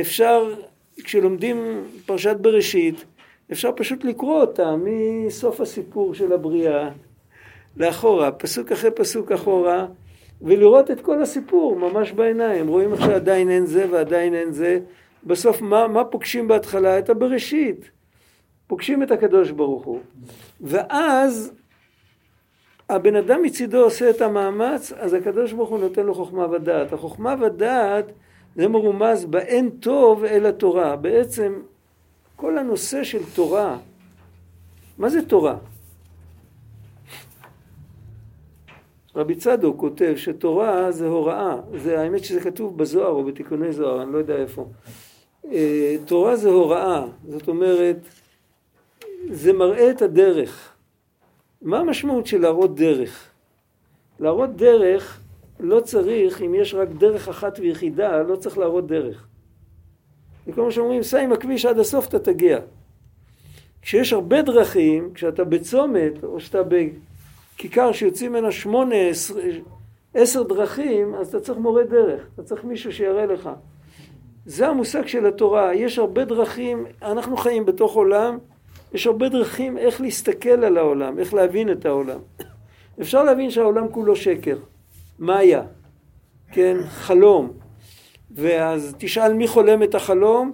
אפשר, כשלומדים פרשת בראשית, אפשר פשוט לקרוא אותה מסוף הסיפור של הבריאה לאחורה, פסוק אחרי פסוק אחורה, ולראות את כל הסיפור ממש בעיניים. רואים איך שעדיין אין זה ועדיין אין זה. בסוף מה, מה פוגשים בהתחלה? את הבראשית. פוגשים את הקדוש ברוך הוא. ואז הבן אדם מצידו עושה את המאמץ, אז הקדוש ברוך הוא נותן לו חוכמה ודעת. החוכמה ודעת זה מרומז באין טוב אל התורה. בעצם כל הנושא של תורה, מה זה תורה? רבי צדוק כותב שתורה זה הוראה, זה האמת שזה כתוב בזוהר או בתיקוני זוהר, אני לא יודע איפה. אה, תורה זה הוראה, זאת אומרת, זה מראה את הדרך. מה המשמעות של להראות דרך? להראות דרך לא צריך, אם יש רק דרך אחת ויחידה, לא צריך להראות דרך. זה כמו שאומרים, סע עם הכביש עד הסוף אתה תגיע. כשיש הרבה דרכים, כשאתה בצומת, או שאתה בכיכר שיוצאים ממנה שמונה, עשר, דרכים, אז אתה צריך מורה דרך, אתה צריך מישהו שיראה לך. זה המושג של התורה, יש הרבה דרכים, אנחנו חיים בתוך עולם, יש הרבה דרכים איך להסתכל על העולם, איך להבין את העולם. אפשר להבין שהעולם כולו שקר. מאיה, כן, חלום. ואז תשאל מי חולם את החלום,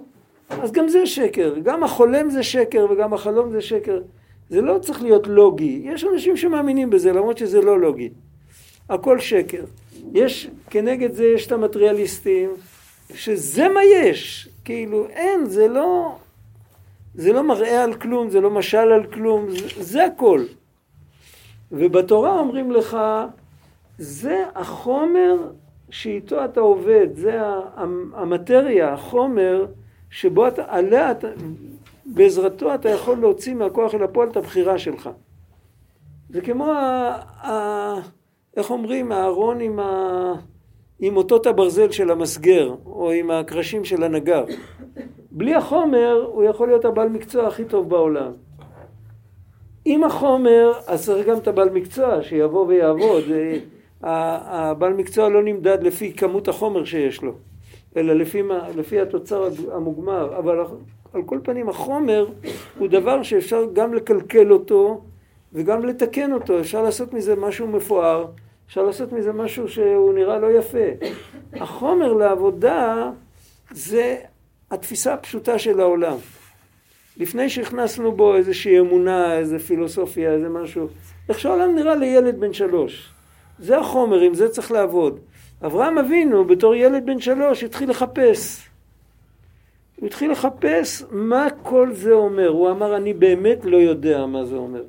אז גם זה שקר. גם החולם זה שקר וגם החלום זה שקר. זה לא צריך להיות לוגי. יש אנשים שמאמינים בזה, למרות שזה לא לוגי. הכל שקר. יש, כנגד זה יש את המטריאליסטים, שזה מה יש. כאילו, אין, זה לא... זה לא מראה על כלום, זה לא משל על כלום, זה, זה הכל. ובתורה אומרים לך, זה החומר שאיתו אתה עובד, זה המטריה, החומר שבו אתה, עליה, אתה, בעזרתו אתה יכול להוציא מהכוח אל הפועל את הבחירה שלך. זה כמו, ה, ה, איך אומרים, הארון עם, עם אותות הברזל של המסגר, או עם הקרשים של הנגר. בלי החומר הוא יכול להיות הבעל מקצוע הכי טוב בעולם. עם החומר, אז צריך גם את הבעל מקצוע שיבוא ויעבוד. הבעל מקצוע לא נמדד לפי כמות החומר שיש לו, אלא לפי, מה, לפי התוצר המוגמר. אבל על כל פנים החומר הוא דבר שאפשר גם לקלקל אותו וגם לתקן אותו. אפשר לעשות מזה משהו מפואר, אפשר לעשות מזה משהו שהוא נראה לא יפה. החומר לעבודה זה התפיסה הפשוטה של העולם. לפני שהכנסנו בו איזושהי אמונה, איזה פילוסופיה, איזה משהו, איך שהעולם נראה לילד בן שלוש. זה החומר, עם זה צריך לעבוד. אברהם אבינו, בתור ילד בן שלוש, התחיל לחפש. הוא התחיל לחפש מה כל זה אומר. הוא אמר, אני באמת לא יודע מה זה אומר.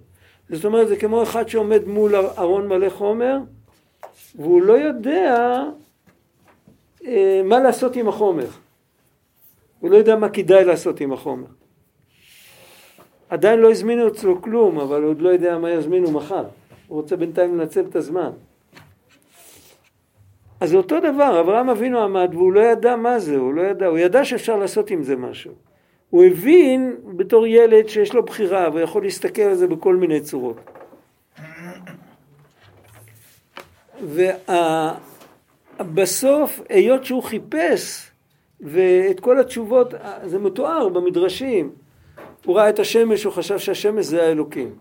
זאת אומרת, זה כמו אחד שעומד מול ארון מלא חומר, והוא לא יודע אה, מה לעשות עם החומר. הוא לא יודע מה כדאי לעשות עם החומר. עדיין לא הזמינו אצלו כלום, אבל הוא עוד לא יודע מה יזמינו מחר. הוא רוצה בינתיים לנצל את הזמן. אז אותו דבר, אברהם אבינו עמד והוא לא ידע מה זה, הוא לא ידע, הוא ידע שאפשר לעשות עם זה משהו. הוא הבין בתור ילד שיש לו בחירה ויכול להסתכל על זה בכל מיני צורות. ובסוף, היות שהוא חיפש ואת כל התשובות, זה מתואר במדרשים, הוא ראה את השמש, הוא חשב שהשמש זה האלוקים.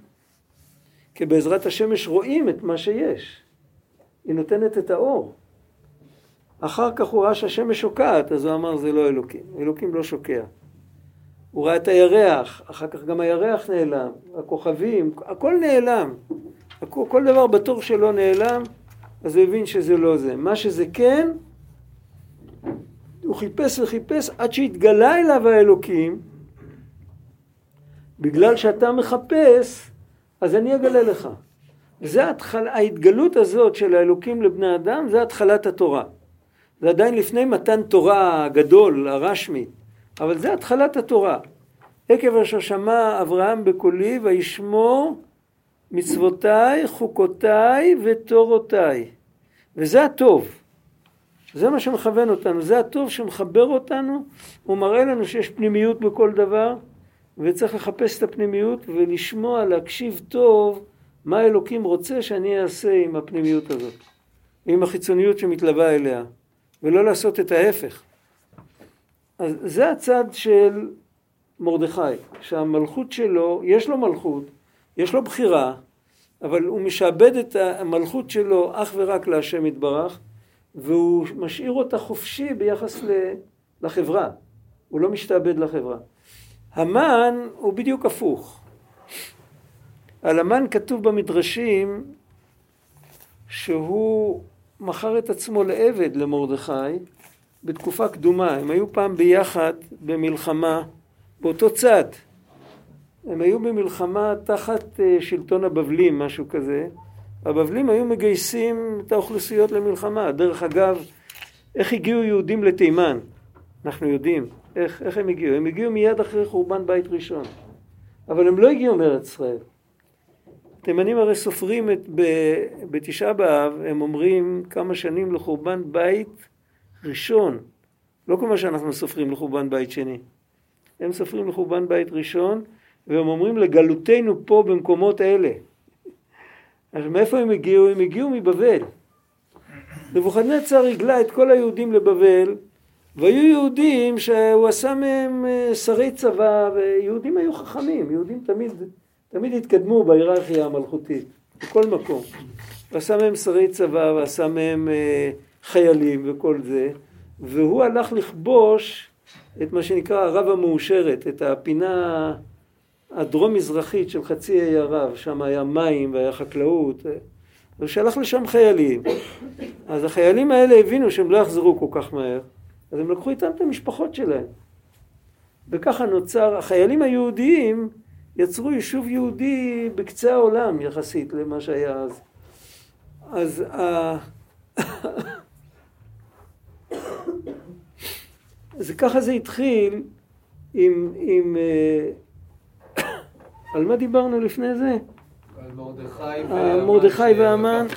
כי בעזרת השמש רואים את מה שיש. היא נותנת את האור. אחר כך הוא ראה שהשמש שוקעת, אז הוא אמר זה לא אלוקים. אלוקים לא שוקע. הוא ראה את הירח, אחר כך גם הירח נעלם, הכוכבים, הכל נעלם. הכל, כל דבר בתור שלו נעלם, אז הוא הבין שזה לא זה. מה שזה כן, הוא חיפש וחיפש עד שהתגלה אליו האלוקים, בגלל שאתה מחפש, אז אני אגלה לך. וזה ההתגלות הזאת של האלוקים לבני אדם, זה התחלת התורה. זה עדיין לפני מתן תורה הגדול, הרשמי, אבל זה התחלת התורה. עקב אשר שמע אברהם בקולי וישמור מצוותיי, חוקותיי ותורותיי. וזה הטוב. זה מה שמכוון אותנו, זה הטוב שמחבר אותנו, הוא מראה לנו שיש פנימיות בכל דבר, וצריך לחפש את הפנימיות ולשמוע, להקשיב טוב מה אלוקים רוצה שאני אעשה עם הפנימיות הזאת, עם החיצוניות שמתלווה אליה, ולא לעשות את ההפך. אז זה הצד של מרדכי, שהמלכות שלו, יש לו מלכות, יש לו בחירה, אבל הוא משעבד את המלכות שלו אך ורק להשם יתברך, והוא משאיר אותה חופשי ביחס לחברה, הוא לא משתעבד לחברה. המן הוא בדיוק הפוך. על המן כתוב במדרשים שהוא מכר את עצמו לעבד למרדכי בתקופה קדומה. הם היו פעם ביחד במלחמה באותו צד. הם היו במלחמה תחת אה, שלטון הבבלים, משהו כזה. הבבלים היו מגייסים את האוכלוסיות למלחמה. דרך אגב, איך הגיעו יהודים לתימן? אנחנו יודעים. איך, איך הם הגיעו? הם הגיעו מיד אחרי חורבן בית ראשון. אבל הם לא הגיעו מארץ ישראל. תימנים הרי סופרים את, ב, בתשעה באב, הם אומרים כמה שנים לחורבן בית ראשון. לא כמו שאנחנו סופרים לחורבן בית שני. הם סופרים לחורבן בית ראשון, והם אומרים לגלותנו פה במקומות אלה. אז מאיפה הם הגיעו? הם הגיעו מבבל. נבוכדנצר הגלה את כל היהודים לבבל, והיו יהודים שהוא עשה מהם אה, שרי צבא, ויהודים היו חכמים, יהודים תמיד, תמיד התקדמו בהיררכיה המלכותית, בכל מקום. הוא עשה מהם שרי צבא, ועשה מהם אה, חיילים וכל זה, והוא הלך לכבוש את מה שנקרא ערב המאושרת, את הפינה הדרום-מזרחית של חצי האי ערב, שם היה מים והיה חקלאות, הוא שלח לשם חיילים. אז החיילים האלה הבינו שהם לא יחזרו כל כך מהר, אז הם לקחו איתם את המשפחות שלהם. וככה נוצר, החיילים היהודיים יצרו יישוב יהודי בקצה העולם יחסית למה שהיה אז. אז ה... אז ככה זה התחיל עם, עם אה, על מה דיברנו לפני זה? מרדכי והמן.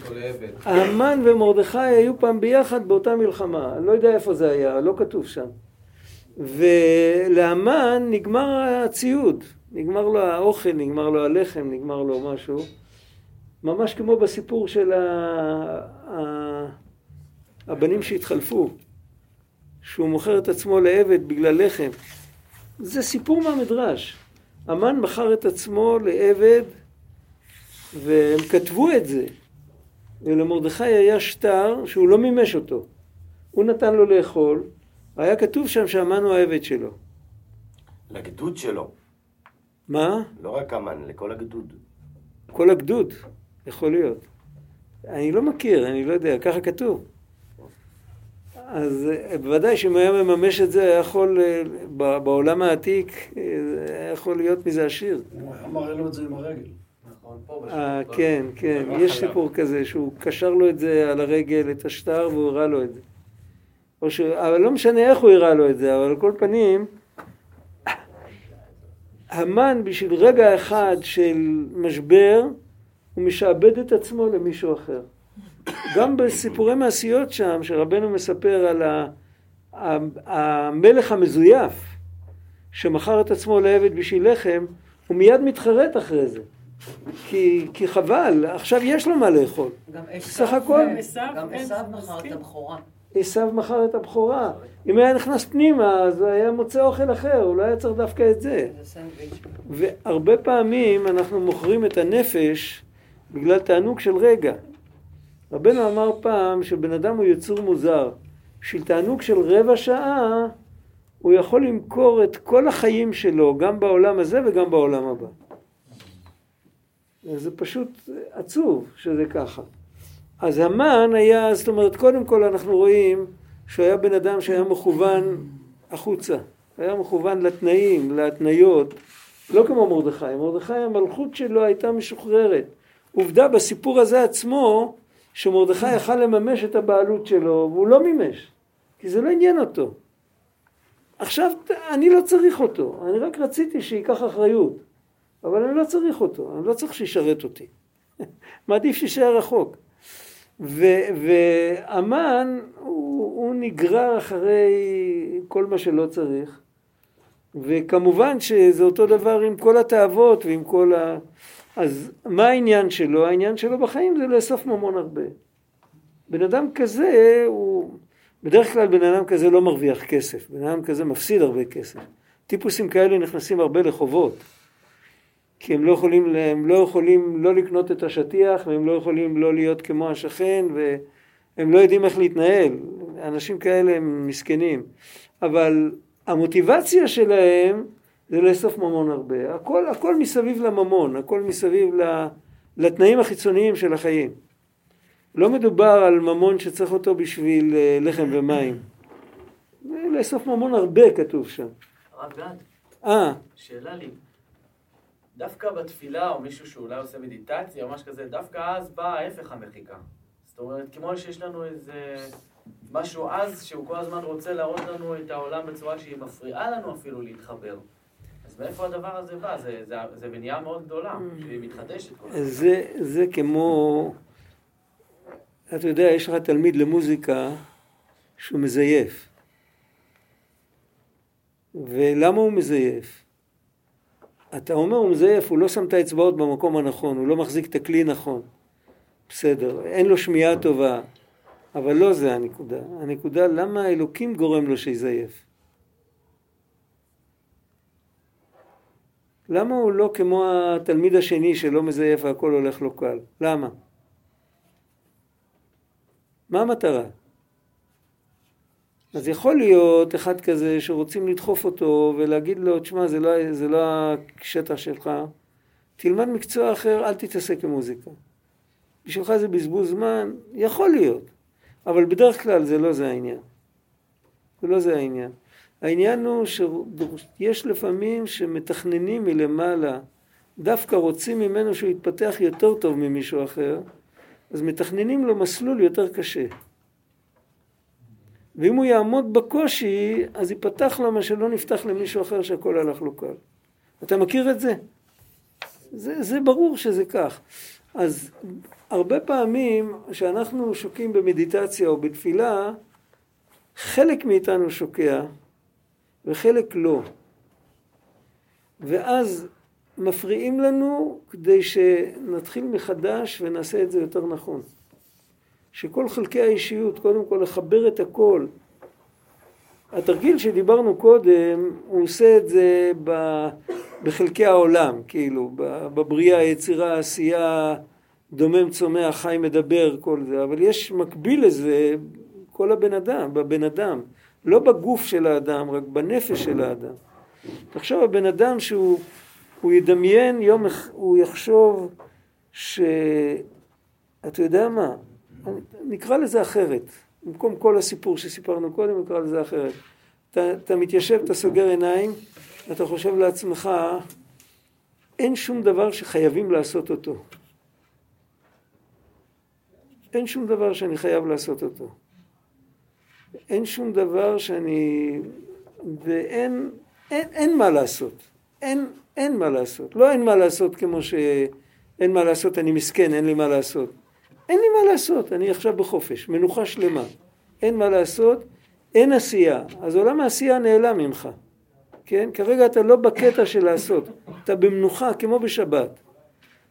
המן ומרדכי היו פעם ביחד באותה מלחמה. אני לא יודע איפה זה היה, לא כתוב שם. ולהמן נגמר הציוד. נגמר לו האוכל, נגמר לו הלחם, נגמר לו משהו. ממש כמו בסיפור של ה... ה... הבנים שהתחלפו, שהוא מוכר את עצמו לעבד בגלל לחם. זה סיפור מהמדרש. המן מכר את עצמו לעבד, והם כתבו את זה. ולמרדכי היה שטר שהוא לא מימש אותו. הוא נתן לו לאכול, היה כתוב שם שהמן הוא העבד שלו. לגדוד שלו. מה? לא רק המן, לכל הגדוד. כל הגדוד, יכול להיות. אני לא מכיר, אני לא יודע, ככה כתוב. אז אה, בוודאי שאם היה מממש את זה, היה יכול, אה, בעולם העתיק, אה, היה יכול להיות מזה עשיר. הוא היה מראה לו את זה עם הרגל. נכון, אה, כן, כן, דבר יש. סיפור כזה, שהוא קשר לו את זה על הרגל, את השטר, והוא הראה לו את זה. או ש... אבל לא משנה איך הוא הראה לו את זה, אבל על כל פנים, המן בשביל רגע אחד של משבר, הוא משעבד את עצמו למישהו אחר. גם בסיפורי מעשיות שם, שרבנו מספר על ה... ה- המלך המזויף, שמכר את עצמו לעבד בשביל לחם, הוא מיד מתחרט אחרי זה. כי, כי חבל, עכשיו יש לו מה לאכול. גם עשיו- כן, מכר את. הבכורה. עשיו מכר את הבכורה. אם היה נכנס פנימה, אז היה מוצא אוכל אחר, הוא לא היה צריך דווקא את זה. והרבה פעמים אנחנו מוכרים את הנפש בגלל תענוג של רגע. רבנו אמר פעם שבן אדם הוא יצור מוזר. בשביל תענוג של רבע שעה, הוא יכול למכור את כל החיים שלו, גם בעולם הזה וגם בעולם הבא. זה פשוט עצוב שזה ככה. אז המן היה, זאת אומרת, קודם כל אנחנו רואים שהוא היה בן אדם שהיה מכוון החוצה. היה מכוון לתנאים, להתניות, לא כמו מרדכי. מרדכי המלכות שלו הייתה משוחררת. עובדה בסיפור הזה עצמו, שמרדכי יכל לממש את הבעלות שלו, והוא לא מימש, כי זה לא עניין אותו. עכשיו, אני לא צריך אותו, אני רק רציתי שייקח אחריות, אבל אני לא צריך אותו, אני לא צריך שישרת אותי. מעדיף שיישאר רחוק. והמן הוא, הוא נגרר אחרי כל מה שלא צריך, וכמובן שזה אותו דבר עם כל התאוות ועם כל ה... אז מה העניין שלו? העניין שלו בחיים זה לאסוף ממון הרבה. בן אדם כזה הוא... בדרך כלל בן אדם כזה לא מרוויח כסף, בן אדם כזה מפסיד הרבה כסף. טיפוסים כאלה נכנסים הרבה לחובות. כי הם לא יכולים, הם לא יכולים לא לקנות את השטיח והם לא יכולים לא להיות כמו השכן והם לא יודעים איך להתנהל. אנשים כאלה הם מסכנים. אבל המוטיבציה שלהם זה לאסוף ממון הרבה. הכל, הכל מסביב לממון, הכל מסביב לתנאים החיצוניים של החיים. לא מדובר על ממון שצריך אותו בשביל אה, לחם ומים. לאסוף ממון הרבה כתוב שם. הרב גד, אה, שאלה לי, דווקא בתפילה, או מישהו שאולי עושה מדיטציה או משהו כזה, דווקא אז בא ההפך המחיקה. זאת אומרת, כמו שיש לנו איזה משהו אז, שהוא כל הזמן רוצה להראות לנו את העולם בצורה שהיא מפריעה לנו אפילו להתחבר. אז מאיפה הדבר הזה בא? זה, זה, זה מניעה מאוד גדולה, שהיא מתחדשת כל הזמן. זה, זה כמו, אתה יודע, יש לך תלמיד למוזיקה שהוא מזייף. ולמה הוא מזייף? אתה אומר הוא מזייף, הוא לא שם את האצבעות במקום הנכון, הוא לא מחזיק את הכלי נכון. בסדר, אין לו שמיעה טובה, אבל לא זה הנקודה. הנקודה למה האלוקים גורם לו שיזייף. למה הוא לא כמו התלמיד השני שלא מזייף והכל הולך לו קל? למה? מה המטרה? אז יכול להיות אחד כזה שרוצים לדחוף אותו ולהגיד לו, תשמע, זה לא, זה לא השטח שלך, תלמד מקצוע אחר, אל תתעסק במוזיקה. בשבילך זה בזבוז זמן, יכול להיות, אבל בדרך כלל זה לא זה העניין. זה לא זה העניין. העניין הוא שיש לפעמים שמתכננים מלמעלה, דווקא רוצים ממנו שהוא יתפתח יותר טוב ממישהו אחר, אז מתכננים לו מסלול יותר קשה. ואם הוא יעמוד בקושי, אז ייפתח לו מה שלא נפתח למישהו אחר שהכל הלך לו קל. אתה מכיר את זה? זה, זה ברור שזה כך. אז הרבה פעמים כשאנחנו שוקעים במדיטציה או בתפילה, חלק מאיתנו שוקע וחלק לא. ואז מפריעים לנו כדי שנתחיל מחדש ונעשה את זה יותר נכון. שכל חלקי האישיות, קודם כל לחבר את הכל. התרגיל שדיברנו קודם, הוא עושה את זה ב, בחלקי העולם, כאילו, בבריאה, יצירה, עשייה, דומם, צומח, חי, מדבר, כל זה, אבל יש מקביל לזה כל הבן אדם, בבן אדם, לא בגוף של האדם, רק בנפש של האדם. עכשיו הבן אדם שהוא הוא ידמיין יום, הוא יחשוב ש... אתה יודע מה, נקרא לזה אחרת. במקום כל הסיפור שסיפרנו קודם, נקרא לזה אחרת. אתה, אתה מתיישב, אתה סוגר עיניים, אתה חושב לעצמך, אין שום דבר שחייבים לעשות אותו. אין שום דבר שאני חייב לעשות אותו. אין שום דבר שאני... ואין אין, אין מה לעשות. אין, אין מה לעשות. לא אין מה לעשות כמו שאין מה לעשות, אני מסכן, אין לי מה לעשות. אין לי מה לעשות, אני עכשיו בחופש, מנוחה שלמה. אין מה לעשות, אין עשייה. אז עולם העשייה נעלם ממך. כן? כרגע אתה לא בקטע של לעשות, אתה במנוחה כמו בשבת.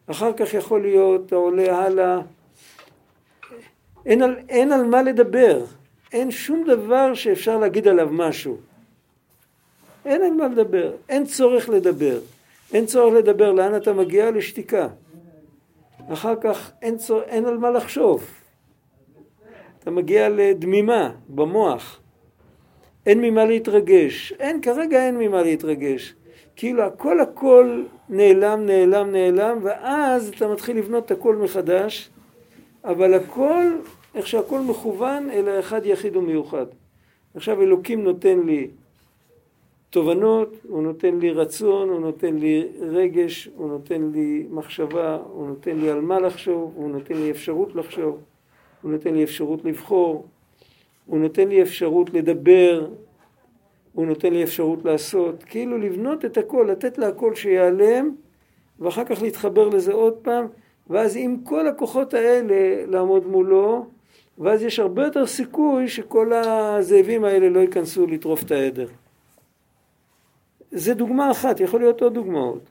אחר כך יכול להיות, אתה עולה הלאה, אין על, אין על מה לדבר, אין שום דבר שאפשר להגיד עליו משהו. אין על מה לדבר, אין צורך לדבר. אין צורך לדבר, לאן אתה מגיע? לשתיקה. אחר כך אין, צור... אין על מה לחשוב. אתה מגיע לדמימה במוח. אין ממה להתרגש. אין, כרגע אין ממה להתרגש. כאילו הכל הכל נעלם, נעלם, נעלם, ואז אתה מתחיל לבנות את הכל מחדש, אבל הכל, איך שהכל מכוון אל האחד יחיד ומיוחד. עכשיו אלוקים נותן לי תובנות, הוא נותן לי רצון, הוא נותן לי רגש, הוא נותן לי מחשבה, הוא נותן לי על מה לחשוב, הוא נותן לי אפשרות לחשוב, הוא נותן לי אפשרות לבחור, הוא נותן לי אפשרות לדבר, הוא נותן לי אפשרות לעשות, כאילו לבנות את הכל, לתת להכל שיעלם, ואחר כך להתחבר לזה עוד פעם, ואז עם כל הכוחות האלה לעמוד מולו, ואז יש הרבה יותר סיכוי שכל הזאבים האלה לא ייכנסו לטרוף את העדר. זה דוגמה אחת, יכול להיות עוד דוגמאות.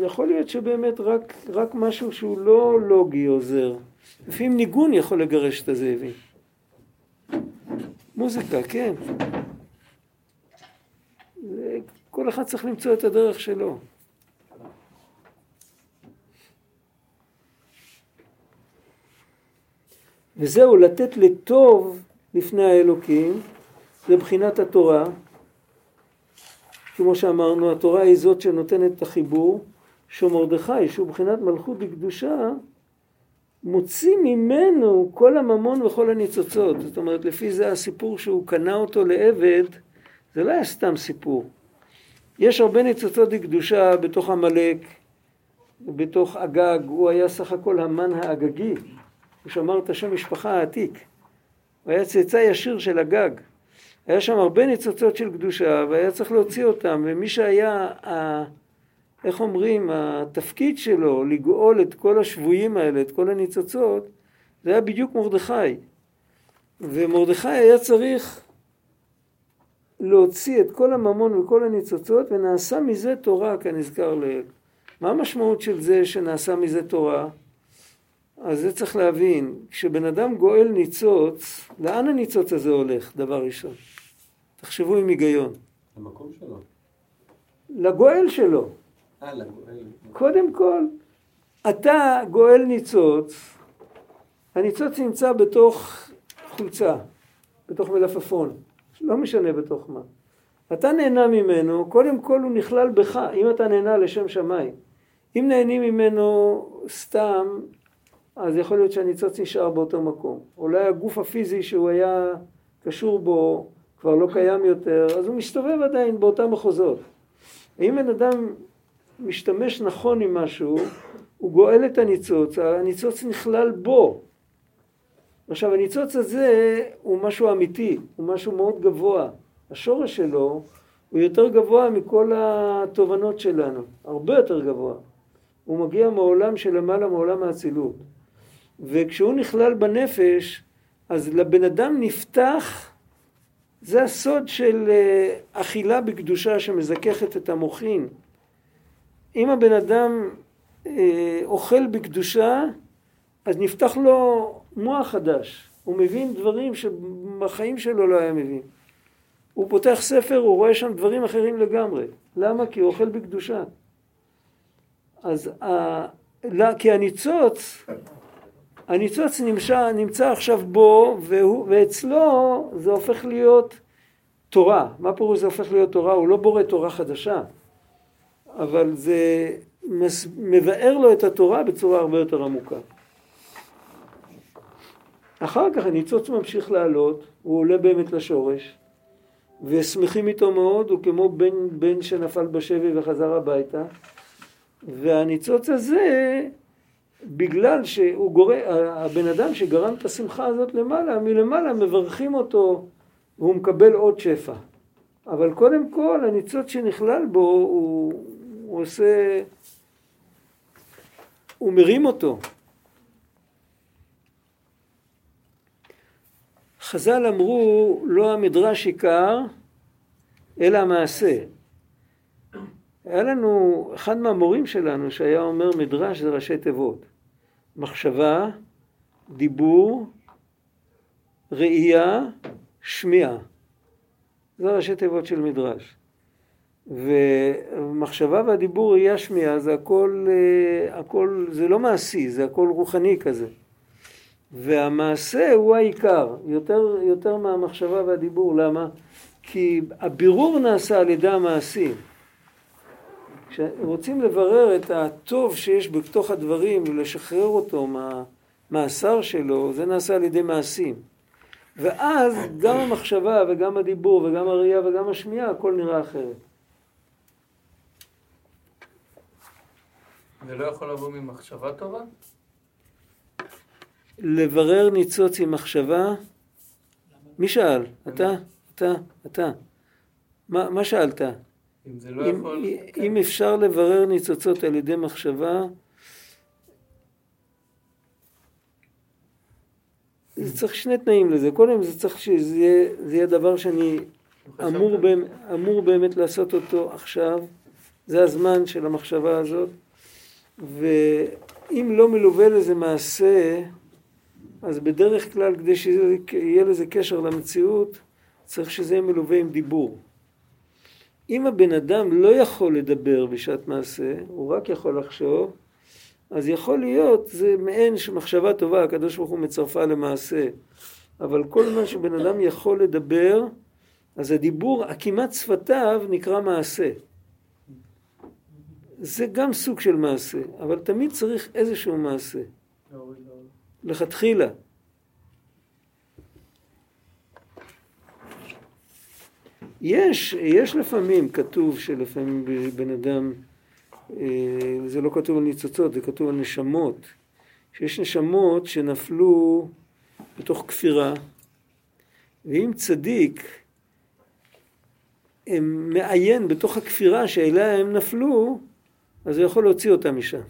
יכול להיות שבאמת רק, רק משהו שהוא לא לוגי עוזר. לפעמים ניגון יכול לגרש את הזאבים. מוזיקה, כן. כל אחד צריך למצוא את הדרך שלו. וזהו, לתת לטוב לפני האלוקים, זה בחינת התורה. כמו שאמרנו, התורה היא זאת שנותנת את החיבור, שמרדכי, שהוא בחינת מלכות וקדושה, מוציא ממנו כל הממון וכל הניצוצות. זאת אומרת, לפי זה הסיפור שהוא קנה אותו לעבד, זה לא היה סתם סיפור. יש הרבה ניצוצות לקדושה בתוך עמלק, בתוך אגג, הוא היה סך הכל המן האגגי, הוא שמר את השם משפחה העתיק. הוא היה צאצא ישיר של אגג. היה שם הרבה ניצוצות של קדושה והיה צריך להוציא אותם, ומי שהיה, ה, איך אומרים, התפקיד שלו לגאול את כל השבויים האלה, את כל הניצוצות, זה היה בדיוק מרדכי. ומרדכי היה צריך להוציא את כל הממון וכל הניצוצות, ונעשה מזה תורה כנזכר לעיל. מה המשמעות של זה שנעשה מזה תורה? אז זה צריך להבין, כשבן אדם גואל ניצוץ, לאן הניצוץ הזה הולך, דבר ראשון? תחשבו עם היגיון. למקום שלו. לגואל שלו. אה, לגואל. קודם כל, אתה גואל ניצוץ, הניצוץ נמצא בתוך חולצה, בתוך מלפפון, לא משנה בתוך מה. אתה נהנה ממנו, קודם כל הוא נכלל בך, אם אתה נהנה לשם שמיים. אם נהנים ממנו סתם, אז יכול להיות שהניצוץ נשאר באותו מקום. אולי הגוף הפיזי שהוא היה קשור בו כבר לא קיים יותר, אז הוא מסתובב עדיין באותם מחוזות. אם בן אדם משתמש נכון עם משהו, הוא גואל את הניצוץ, הניצוץ נכלל בו. עכשיו הניצוץ הזה הוא משהו אמיתי, הוא משהו מאוד גבוה. השורש שלו הוא יותר גבוה מכל התובנות שלנו, הרבה יותר גבוה. הוא מגיע מעולם שלמעלה מעולם האצילות. וכשהוא נכלל בנפש, אז לבן אדם נפתח זה הסוד של אה, אכילה בקדושה שמזככת את המוחין. אם הבן אדם אה, אוכל בקדושה, אז נפתח לו מוח חדש. הוא מבין דברים שבחיים שלו לא היה מבין. הוא פותח ספר, הוא רואה שם דברים אחרים לגמרי. למה? כי הוא אוכל בקדושה. אז ה... לא, כי הניצוץ, הניצוץ נמצא, נמצא עכשיו בו, והוא, ואצלו זה הופך להיות תורה. מה פירוש זה הופך להיות תורה? הוא לא בורא תורה חדשה, אבל זה מבאר לו את התורה בצורה הרבה יותר עמוקה. אחר כך הניצוץ ממשיך לעלות, הוא עולה באמת לשורש, ושמחים איתו מאוד, הוא כמו בן, בן שנפל בשבי וחזר הביתה, והניצוץ הזה, בגלל שהוא גורם, הבן אדם שגרם את השמחה הזאת למעלה, מלמעלה מברכים אותו והוא מקבל עוד שפע. אבל קודם כל הניצוץ שנכלל בו הוא, הוא עושה, הוא מרים אותו. חז"ל אמרו לא המדרש עיקר אלא המעשה. היה לנו, אחד מהמורים שלנו שהיה אומר מדרש זה ראשי תיבות. מחשבה, דיבור, ראייה, שמיעה. זה ראשי תיבות של מדרש. ומחשבה והדיבור, ראייה, שמיעה, זה הכל, אה, הכל, זה לא מעשי, זה הכל רוחני כזה. והמעשה הוא העיקר, יותר, יותר מהמחשבה והדיבור. למה? כי הבירור נעשה על ידי המעשים. כשרוצים לברר את הטוב שיש בתוך הדברים ולשחרר אותו מהמאסר שלו, זה נעשה על ידי מעשים. ואז גם המחשבה וגם הדיבור וגם הראייה וגם השמיעה, הכל נראה אחרת. זה לא יכול לבוא ממחשבה טובה? לברר ניצוץ עם מחשבה? מי שאל? אתה? אתה? אתה? מה, מה שאלת? אם זה לא אם, יכול... אם אפשר לברר ניצוצות על ידי מחשבה, זה צריך שני תנאים לזה. קודם זה צריך שזה יהיה, זה יהיה דבר שאני אמור, באמת, אמור באמת לעשות אותו עכשיו. זה הזמן של המחשבה הזאת. ואם לא מלווה לזה מעשה, אז בדרך כלל כדי שיהיה לזה קשר למציאות, צריך שזה יהיה מלווה עם דיבור. אם הבן אדם לא יכול לדבר בשעת מעשה, הוא רק יכול לחשוב, אז יכול להיות, זה מעין שמחשבה טובה, הקדוש ברוך הוא מצרפה למעשה. אבל כל מה שבן אדם יכול לדבר, אז הדיבור, עקימת שפתיו נקרא מעשה. זה גם סוג של מעשה, אבל תמיד צריך איזשהו מעשה. לכתחילה. יש, יש לפעמים, כתוב שלפעמים בן אדם, אה, זה לא כתוב על ניצוצות, זה כתוב על נשמות, שיש נשמות שנפלו בתוך כפירה, ואם צדיק מעיין בתוך הכפירה שאליה הם נפלו, אז הוא יכול להוציא אותם משם.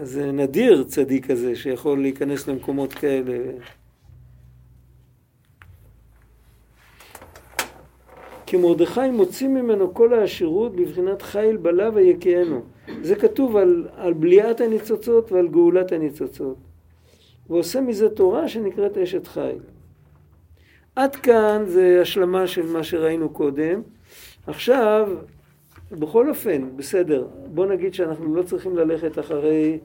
אז זה נדיר צדיק כזה שיכול להיכנס למקומות כאלה. כי מרדכי מוציא ממנו כל העשירות בבחינת חיל בלה ויקיינו. זה כתוב על, על בליעת הניצוצות ועל גאולת הניצוצות. ועושה מזה תורה שנקראת אשת חיל. עד כאן זה השלמה של מה שראינו קודם. עכשיו, בכל אופן, בסדר, בוא נגיד שאנחנו לא צריכים ללכת אחרי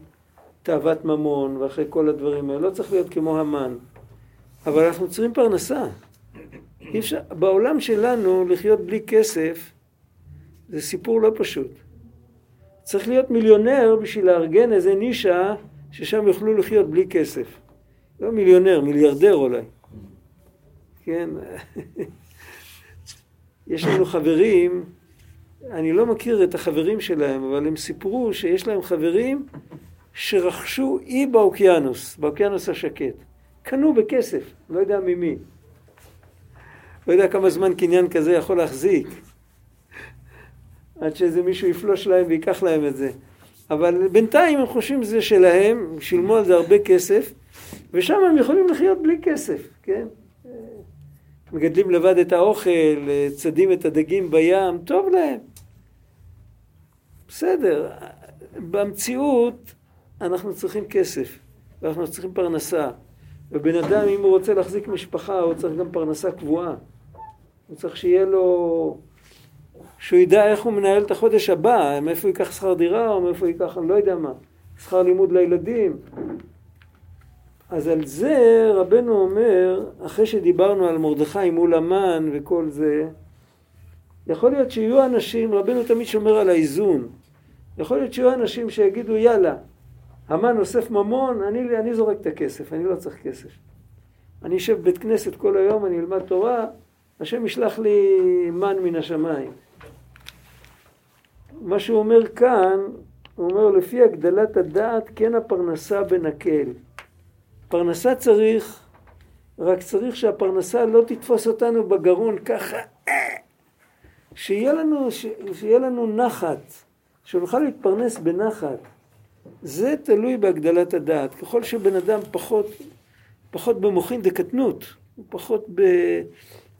תאוות ממון ואחרי כל הדברים האלה, לא צריך להיות כמו המן, אבל אנחנו צריכים פרנסה. אי אפשר, בעולם שלנו לחיות בלי כסף זה סיפור לא פשוט. צריך להיות מיליונר בשביל לארגן איזה נישה ששם יוכלו לחיות בלי כסף. לא מיליונר, מיליארדר אולי. כן? יש לנו חברים, אני לא מכיר את החברים שלהם, אבל הם סיפרו שיש להם חברים שרכשו אי באוקיינוס, באוקיינוס השקט. קנו בכסף, לא יודע ממי. לא יודע כמה זמן קניין כזה יכול להחזיק. עד שאיזה מישהו יפלוש להם ויקח להם את זה. אבל בינתיים הם חושבים שזה שלהם, שילמו על זה הרבה כסף, ושם הם יכולים לחיות בלי כסף, כן? מגדלים לבד את האוכל, צדים את הדגים בים, טוב להם. בסדר, במציאות אנחנו צריכים כסף, ואנחנו צריכים פרנסה. ובן אדם, אם הוא רוצה להחזיק משפחה, הוא צריך גם פרנסה קבועה. הוא צריך שיהיה לו... שהוא ידע איך הוא מנהל את החודש הבא, מאיפה הוא ייקח שכר דירה, או מאיפה הוא ייקח, אני לא יודע מה, שכר לימוד לילדים. אז על זה רבנו אומר, אחרי שדיברנו על מרדכי מול המן וכל זה, יכול להיות שיהיו אנשים, רבנו תמיד שומר על האיזון, יכול להיות שיהיו אנשים שיגידו יאללה, המן אוסף ממון, אני, אני זורק את הכסף, אני לא צריך כסף. אני אשב בבית כנסת כל היום, אני אלמד תורה, השם ישלח לי מן מן השמיים. מה שהוא אומר כאן, הוא אומר לפי הגדלת הדעת כן הפרנסה בנקל. פרנסה צריך, רק צריך שהפרנסה לא תתפוס אותנו בגרון ככה, שיהיה לנו, שיהיה לנו נחת, שנוכל להתפרנס בנחת. זה תלוי בהגדלת הדעת. ככל שבן אדם פחות, פחות במוחין דקטנות, הוא פחות, ב,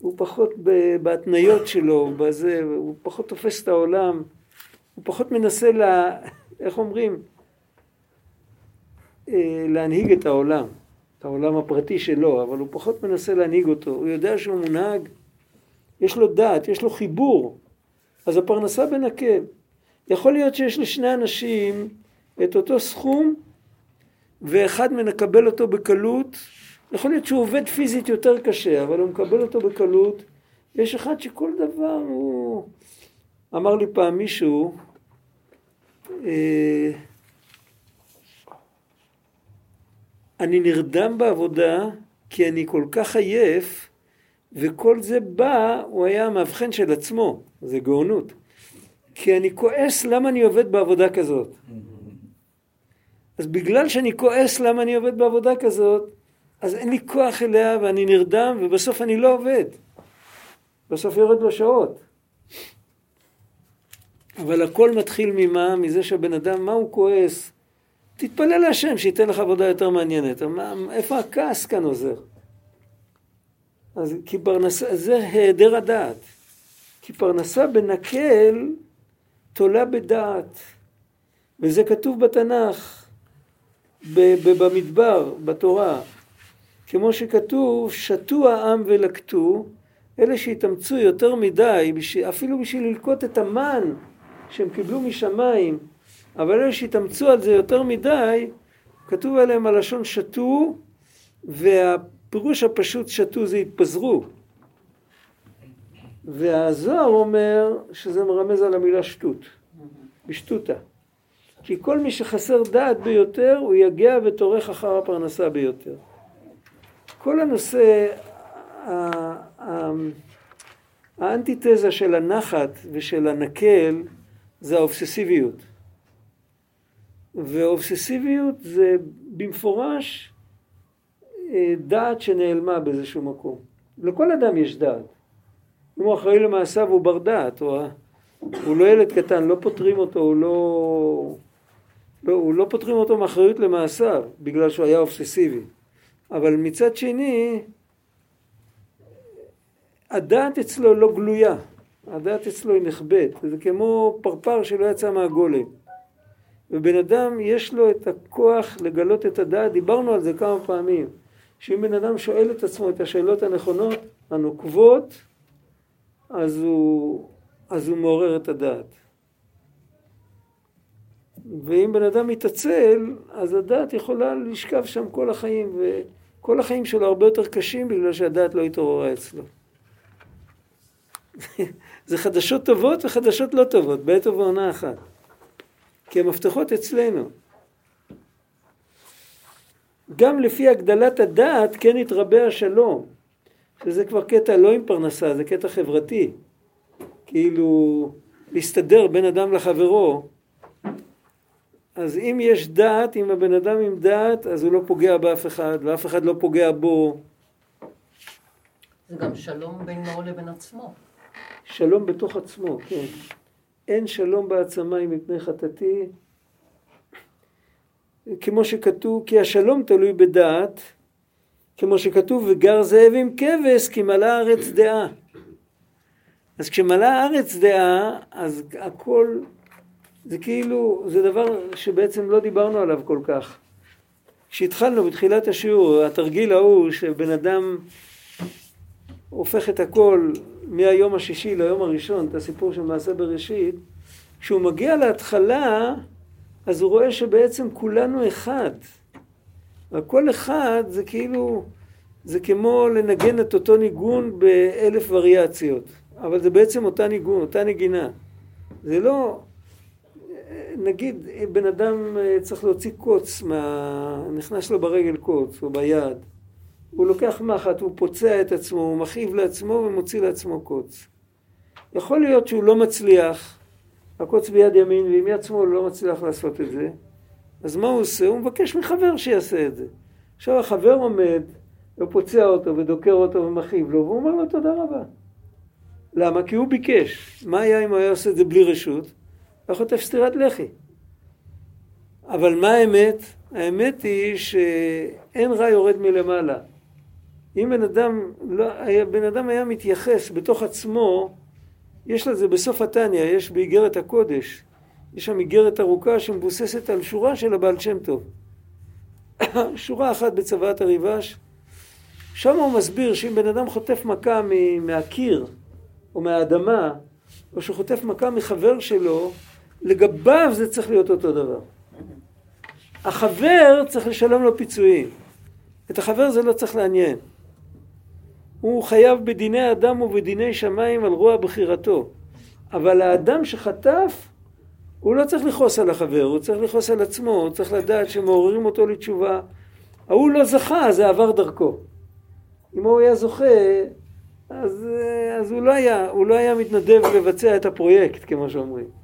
הוא פחות בהתניות שלו, בזה, הוא פחות תופס את העולם, הוא פחות מנסה, לה, איך אומרים, אה, להנהיג את העולם, את העולם הפרטי שלו, אבל הוא פחות מנסה להנהיג אותו. הוא יודע שהוא מונהג, יש לו דעת, יש לו חיבור, אז הפרנסה בנקל. יכול להיות שיש לשני אנשים את אותו סכום ואחד מקבל אותו בקלות, יכול להיות שהוא עובד פיזית יותר קשה, אבל הוא מקבל אותו בקלות. יש אחד שכל דבר הוא... אמר לי פעם מישהו, אה, אני נרדם בעבודה כי אני כל כך עייף וכל זה בא, הוא היה המאבחן של עצמו, זה גאונות. כי אני כועס למה אני עובד בעבודה כזאת. אז בגלל שאני כועס למה אני עובד בעבודה כזאת, אז אין לי כוח אליה ואני נרדם ובסוף אני לא עובד. בסוף יורד לו שעות. אבל הכל מתחיל ממה? מזה שהבן אדם, מה הוא כועס? תתפלל להשם שייתן לך עבודה יותר מעניינת. מה, איפה הכעס כאן עוזר? אז כי פרנסה, זה היעדר הדעת. כי פרנסה בנקל תולה בדעת. וזה כתוב בתנ"ך, במדבר, בתורה. כמו שכתוב, שתו העם ולקטו, אלה שהתאמצו יותר מדי, אפילו בשביל ללקוט את המן שהם קיבלו משמיים, אבל אלה שהתאמצו על זה יותר מדי, כתוב עליהם הלשון שתו, והפירוש הפשוט שתו זה התפזרו. והזוהר אומר שזה מרמז על המילה שטות, בשטותה. כי כל מי שחסר דעת ביותר, הוא יגיע וטורח אחר הפרנסה ביותר. כל הנושא, האנטיתזה של הנחת ושל הנקל זה האובססיביות. ואובססיביות זה במפורש אה, דעת שנעלמה באיזשהו מקום. לכל אדם יש דעת. אם הוא אחראי למעשיו הוא בר דעת, הוא, הוא לא ילד קטן, לא פותרים אותו, הוא לא... לא, הוא לא פותרים אותו מאחריות למעשיו, בגלל שהוא היה אובססיבי. אבל מצד שני, הדעת אצלו לא גלויה, הדעת אצלו היא נחבאת, זה כמו פרפר שלא יצא מהגולם. ובן אדם יש לו את הכוח לגלות את הדעת, דיברנו על זה כמה פעמים, שאם בן אדם שואל את עצמו את השאלות הנכונות, הנוקבות, אז הוא, אז הוא מעורר את הדעת. ואם בן אדם מתעצל, אז הדעת יכולה לשכב שם כל החיים, וכל החיים שלו הרבה יותר קשים בגלל שהדעת לא התעוררה אצלו. זה חדשות טובות וחדשות לא טובות, בעת ובעונה אחת. כי המפתחות אצלנו. גם לפי הגדלת הדעת כן יתרבה השלום, שזה כבר קטע לא עם פרנסה, זה קטע חברתי. כאילו להסתדר בין אדם לחברו. אז אם יש דעת, אם הבן אדם עם דעת, אז הוא לא פוגע באף אחד, ואף אחד לא פוגע בו. זה גם שלום בינו לבין עצמו. שלום בתוך עצמו, כן. אין שלום בעצמי מפני חטאתי. כמו שכתוב, כי השלום תלוי בדעת, כמו שכתוב, וגר זאב עם כבש, כי מלאה הארץ דעה. אז כשמלאה הארץ דעה, אז הכל, זה כאילו, זה דבר שבעצם לא דיברנו עליו כל כך. כשהתחלנו בתחילת השיעור, התרגיל ההוא שבן אדם הופך את הכל מהיום השישי ליום הראשון, את הסיפור של מעשה בראשית, כשהוא מגיע להתחלה, אז הוא רואה שבעצם כולנו אחד. וכל אחד זה כאילו, זה כמו לנגן את אותו ניגון באלף וריאציות. אבל זה בעצם אותה ניגון, אותה נגינה. זה לא... נגיד בן אדם צריך להוציא קוץ, מה... נכנס לו ברגל קוץ או ביד. הוא לוקח מחט, הוא פוצע את עצמו, הוא מכאיב לעצמו ומוציא לעצמו קוץ. יכול להיות שהוא לא מצליח, הקוץ ביד ימין ועם יד שמאל לא מצליח לעשות את זה, אז מה הוא עושה? הוא מבקש מחבר שיעשה את זה. עכשיו החבר עומד ופוצע אותו ודוקר אותו ומכאיב לו, והוא אומר לו תודה רבה. למה? כי הוא ביקש. מה היה אם הוא היה עושה את זה בלי רשות? היה חוטף סטירת לחי. אבל מה האמת? האמת היא שאין רע יורד מלמעלה. אם בן אדם, לא, היה, בן אדם היה מתייחס בתוך עצמו, יש לזה בסוף התניא, יש באיגרת הקודש, יש שם איגרת ארוכה שמבוססת על שורה של הבעל שם טוב. שורה אחת בצוואת הריבש, שם הוא מסביר שאם בן אדם חוטף מכה מהקיר או מהאדמה, או שהוא חוטף מכה מחבר שלו, לגביו זה צריך להיות אותו דבר. החבר צריך לשלם לו פיצויים. את החבר זה לא צריך לעניין. הוא חייב בדיני אדם ובדיני שמיים על רוע בחירתו. אבל האדם שחטף, הוא לא צריך לכעוס על החבר, הוא צריך לכעוס על עצמו, הוא צריך לדעת שמעוררים אותו לתשובה. ההוא לא זכה, זה עבר דרכו. אם הוא היה זוכה, אז, אז הוא, לא היה, הוא לא היה מתנדב לבצע את הפרויקט, כמו שאומרים.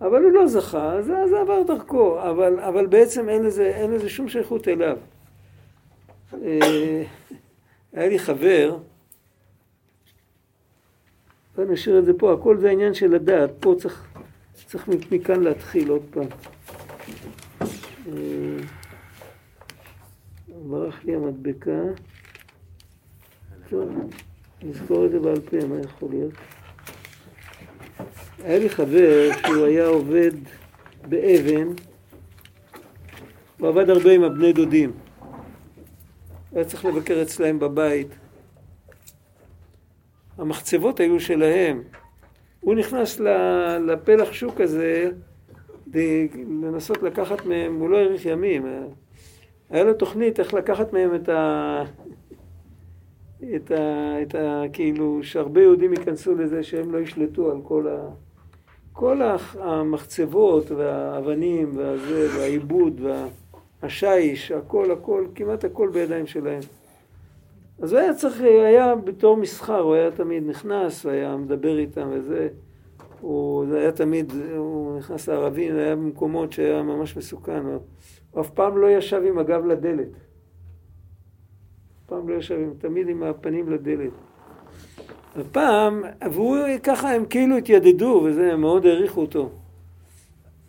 אבל הוא לא זכה, זה, זה עבר דרכו, אבל, אבל בעצם אין לזה, אין לזה שום שייכות אליו. אה, היה לי חבר, בוא נשאיר את זה פה, הכל זה העניין של הדעת, פה צריך, צריך מכאן להתחיל עוד פעם. אה, ברח לי המדבקה. טוב, נזכור את זה בעל פה, מה יכול להיות? היה לי חבר שהוא היה עובד באבן, הוא עבד הרבה עם הבני דודים. היה צריך לבקר אצלהם בבית. המחצבות היו שלהם. הוא נכנס לפלח שוק הזה לנסות לקחת מהם, הוא לא האריך ימים. היה לו תוכנית איך לקחת מהם את ה... את ה... את ה... כאילו, שהרבה יהודים ייכנסו לזה שהם לא ישלטו על כל ה... כל המחצבות והאבנים והזה והעיבוד והשיש, הכל הכל, כמעט הכל בידיים שלהם. אז הוא היה צריך, היה בתור מסחר, הוא היה תמיד נכנס, הוא היה מדבר איתם וזה. הוא היה תמיד, הוא נכנס לערבים, הוא היה במקומות שהיה ממש מסוכן. הוא, הוא אף פעם לא ישב עם הגב לדלת. פעם לא ישב, עם, תמיד עם הפנים לדלת. ופעם, והוא ככה הם כאילו התיידדו וזה, הם מאוד העריכו אותו.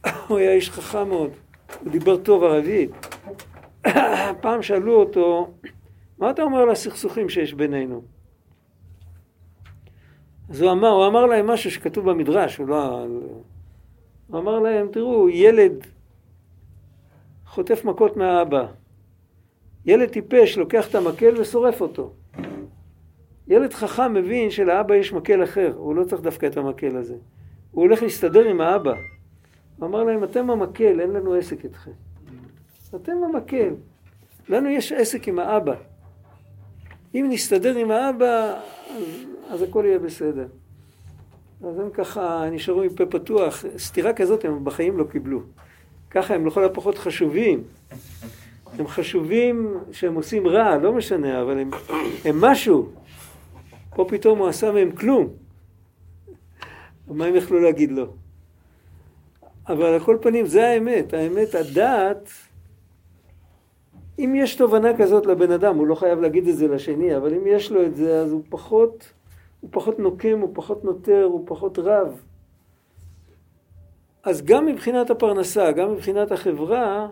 הוא היה איש חכם מאוד, הוא דיבר טוב ערבית. פעם שאלו אותו, מה אתה אומר על הסכסוכים שיש בינינו? אז הוא אמר, הוא אמר להם משהו שכתוב במדרש, הוא לא... הוא אמר להם, תראו, ילד חוטף מכות מהאבא. ילד טיפש לוקח את המקל ושורף אותו. ילד חכם מבין שלאבא יש מקל אחר, הוא לא צריך דווקא את המקל הזה. הוא הולך להסתדר עם האבא. הוא אמר להם, אתם המקל, אין לנו עסק איתכם. אתם המקל. לנו יש עסק עם האבא. אם נסתדר עם האבא, אז, אז הכל יהיה בסדר. אז הם ככה נשארו עם פה פתוח. סתירה כזאת הם בחיים לא קיבלו. ככה הם לכל הפחות חשובים. הם חשובים שהם עושים רע, לא משנה, אבל הם, הם משהו. פה פתאום הוא עשה מהם כלום. מה הם יכלו להגיד לו? אבל על כל פנים, זה האמת. האמת, הדעת, אם יש תובנה כזאת לבן אדם, הוא לא חייב להגיד את זה לשני, אבל אם יש לו את זה, אז הוא פחות, הוא פחות נוקם, הוא פחות נוטר, הוא פחות רב. אז גם מבחינת הפרנסה, גם מבחינת החברה,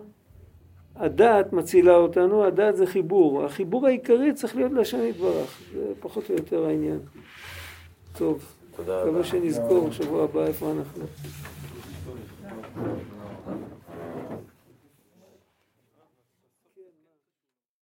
הדעת מצילה אותנו, הדעת זה חיבור. החיבור העיקרי צריך להיות להשם יתברך, זה פחות או יותר העניין. טוב, תודה רבה. מקווה שנזכור שבוע הבא איפה אנחנו.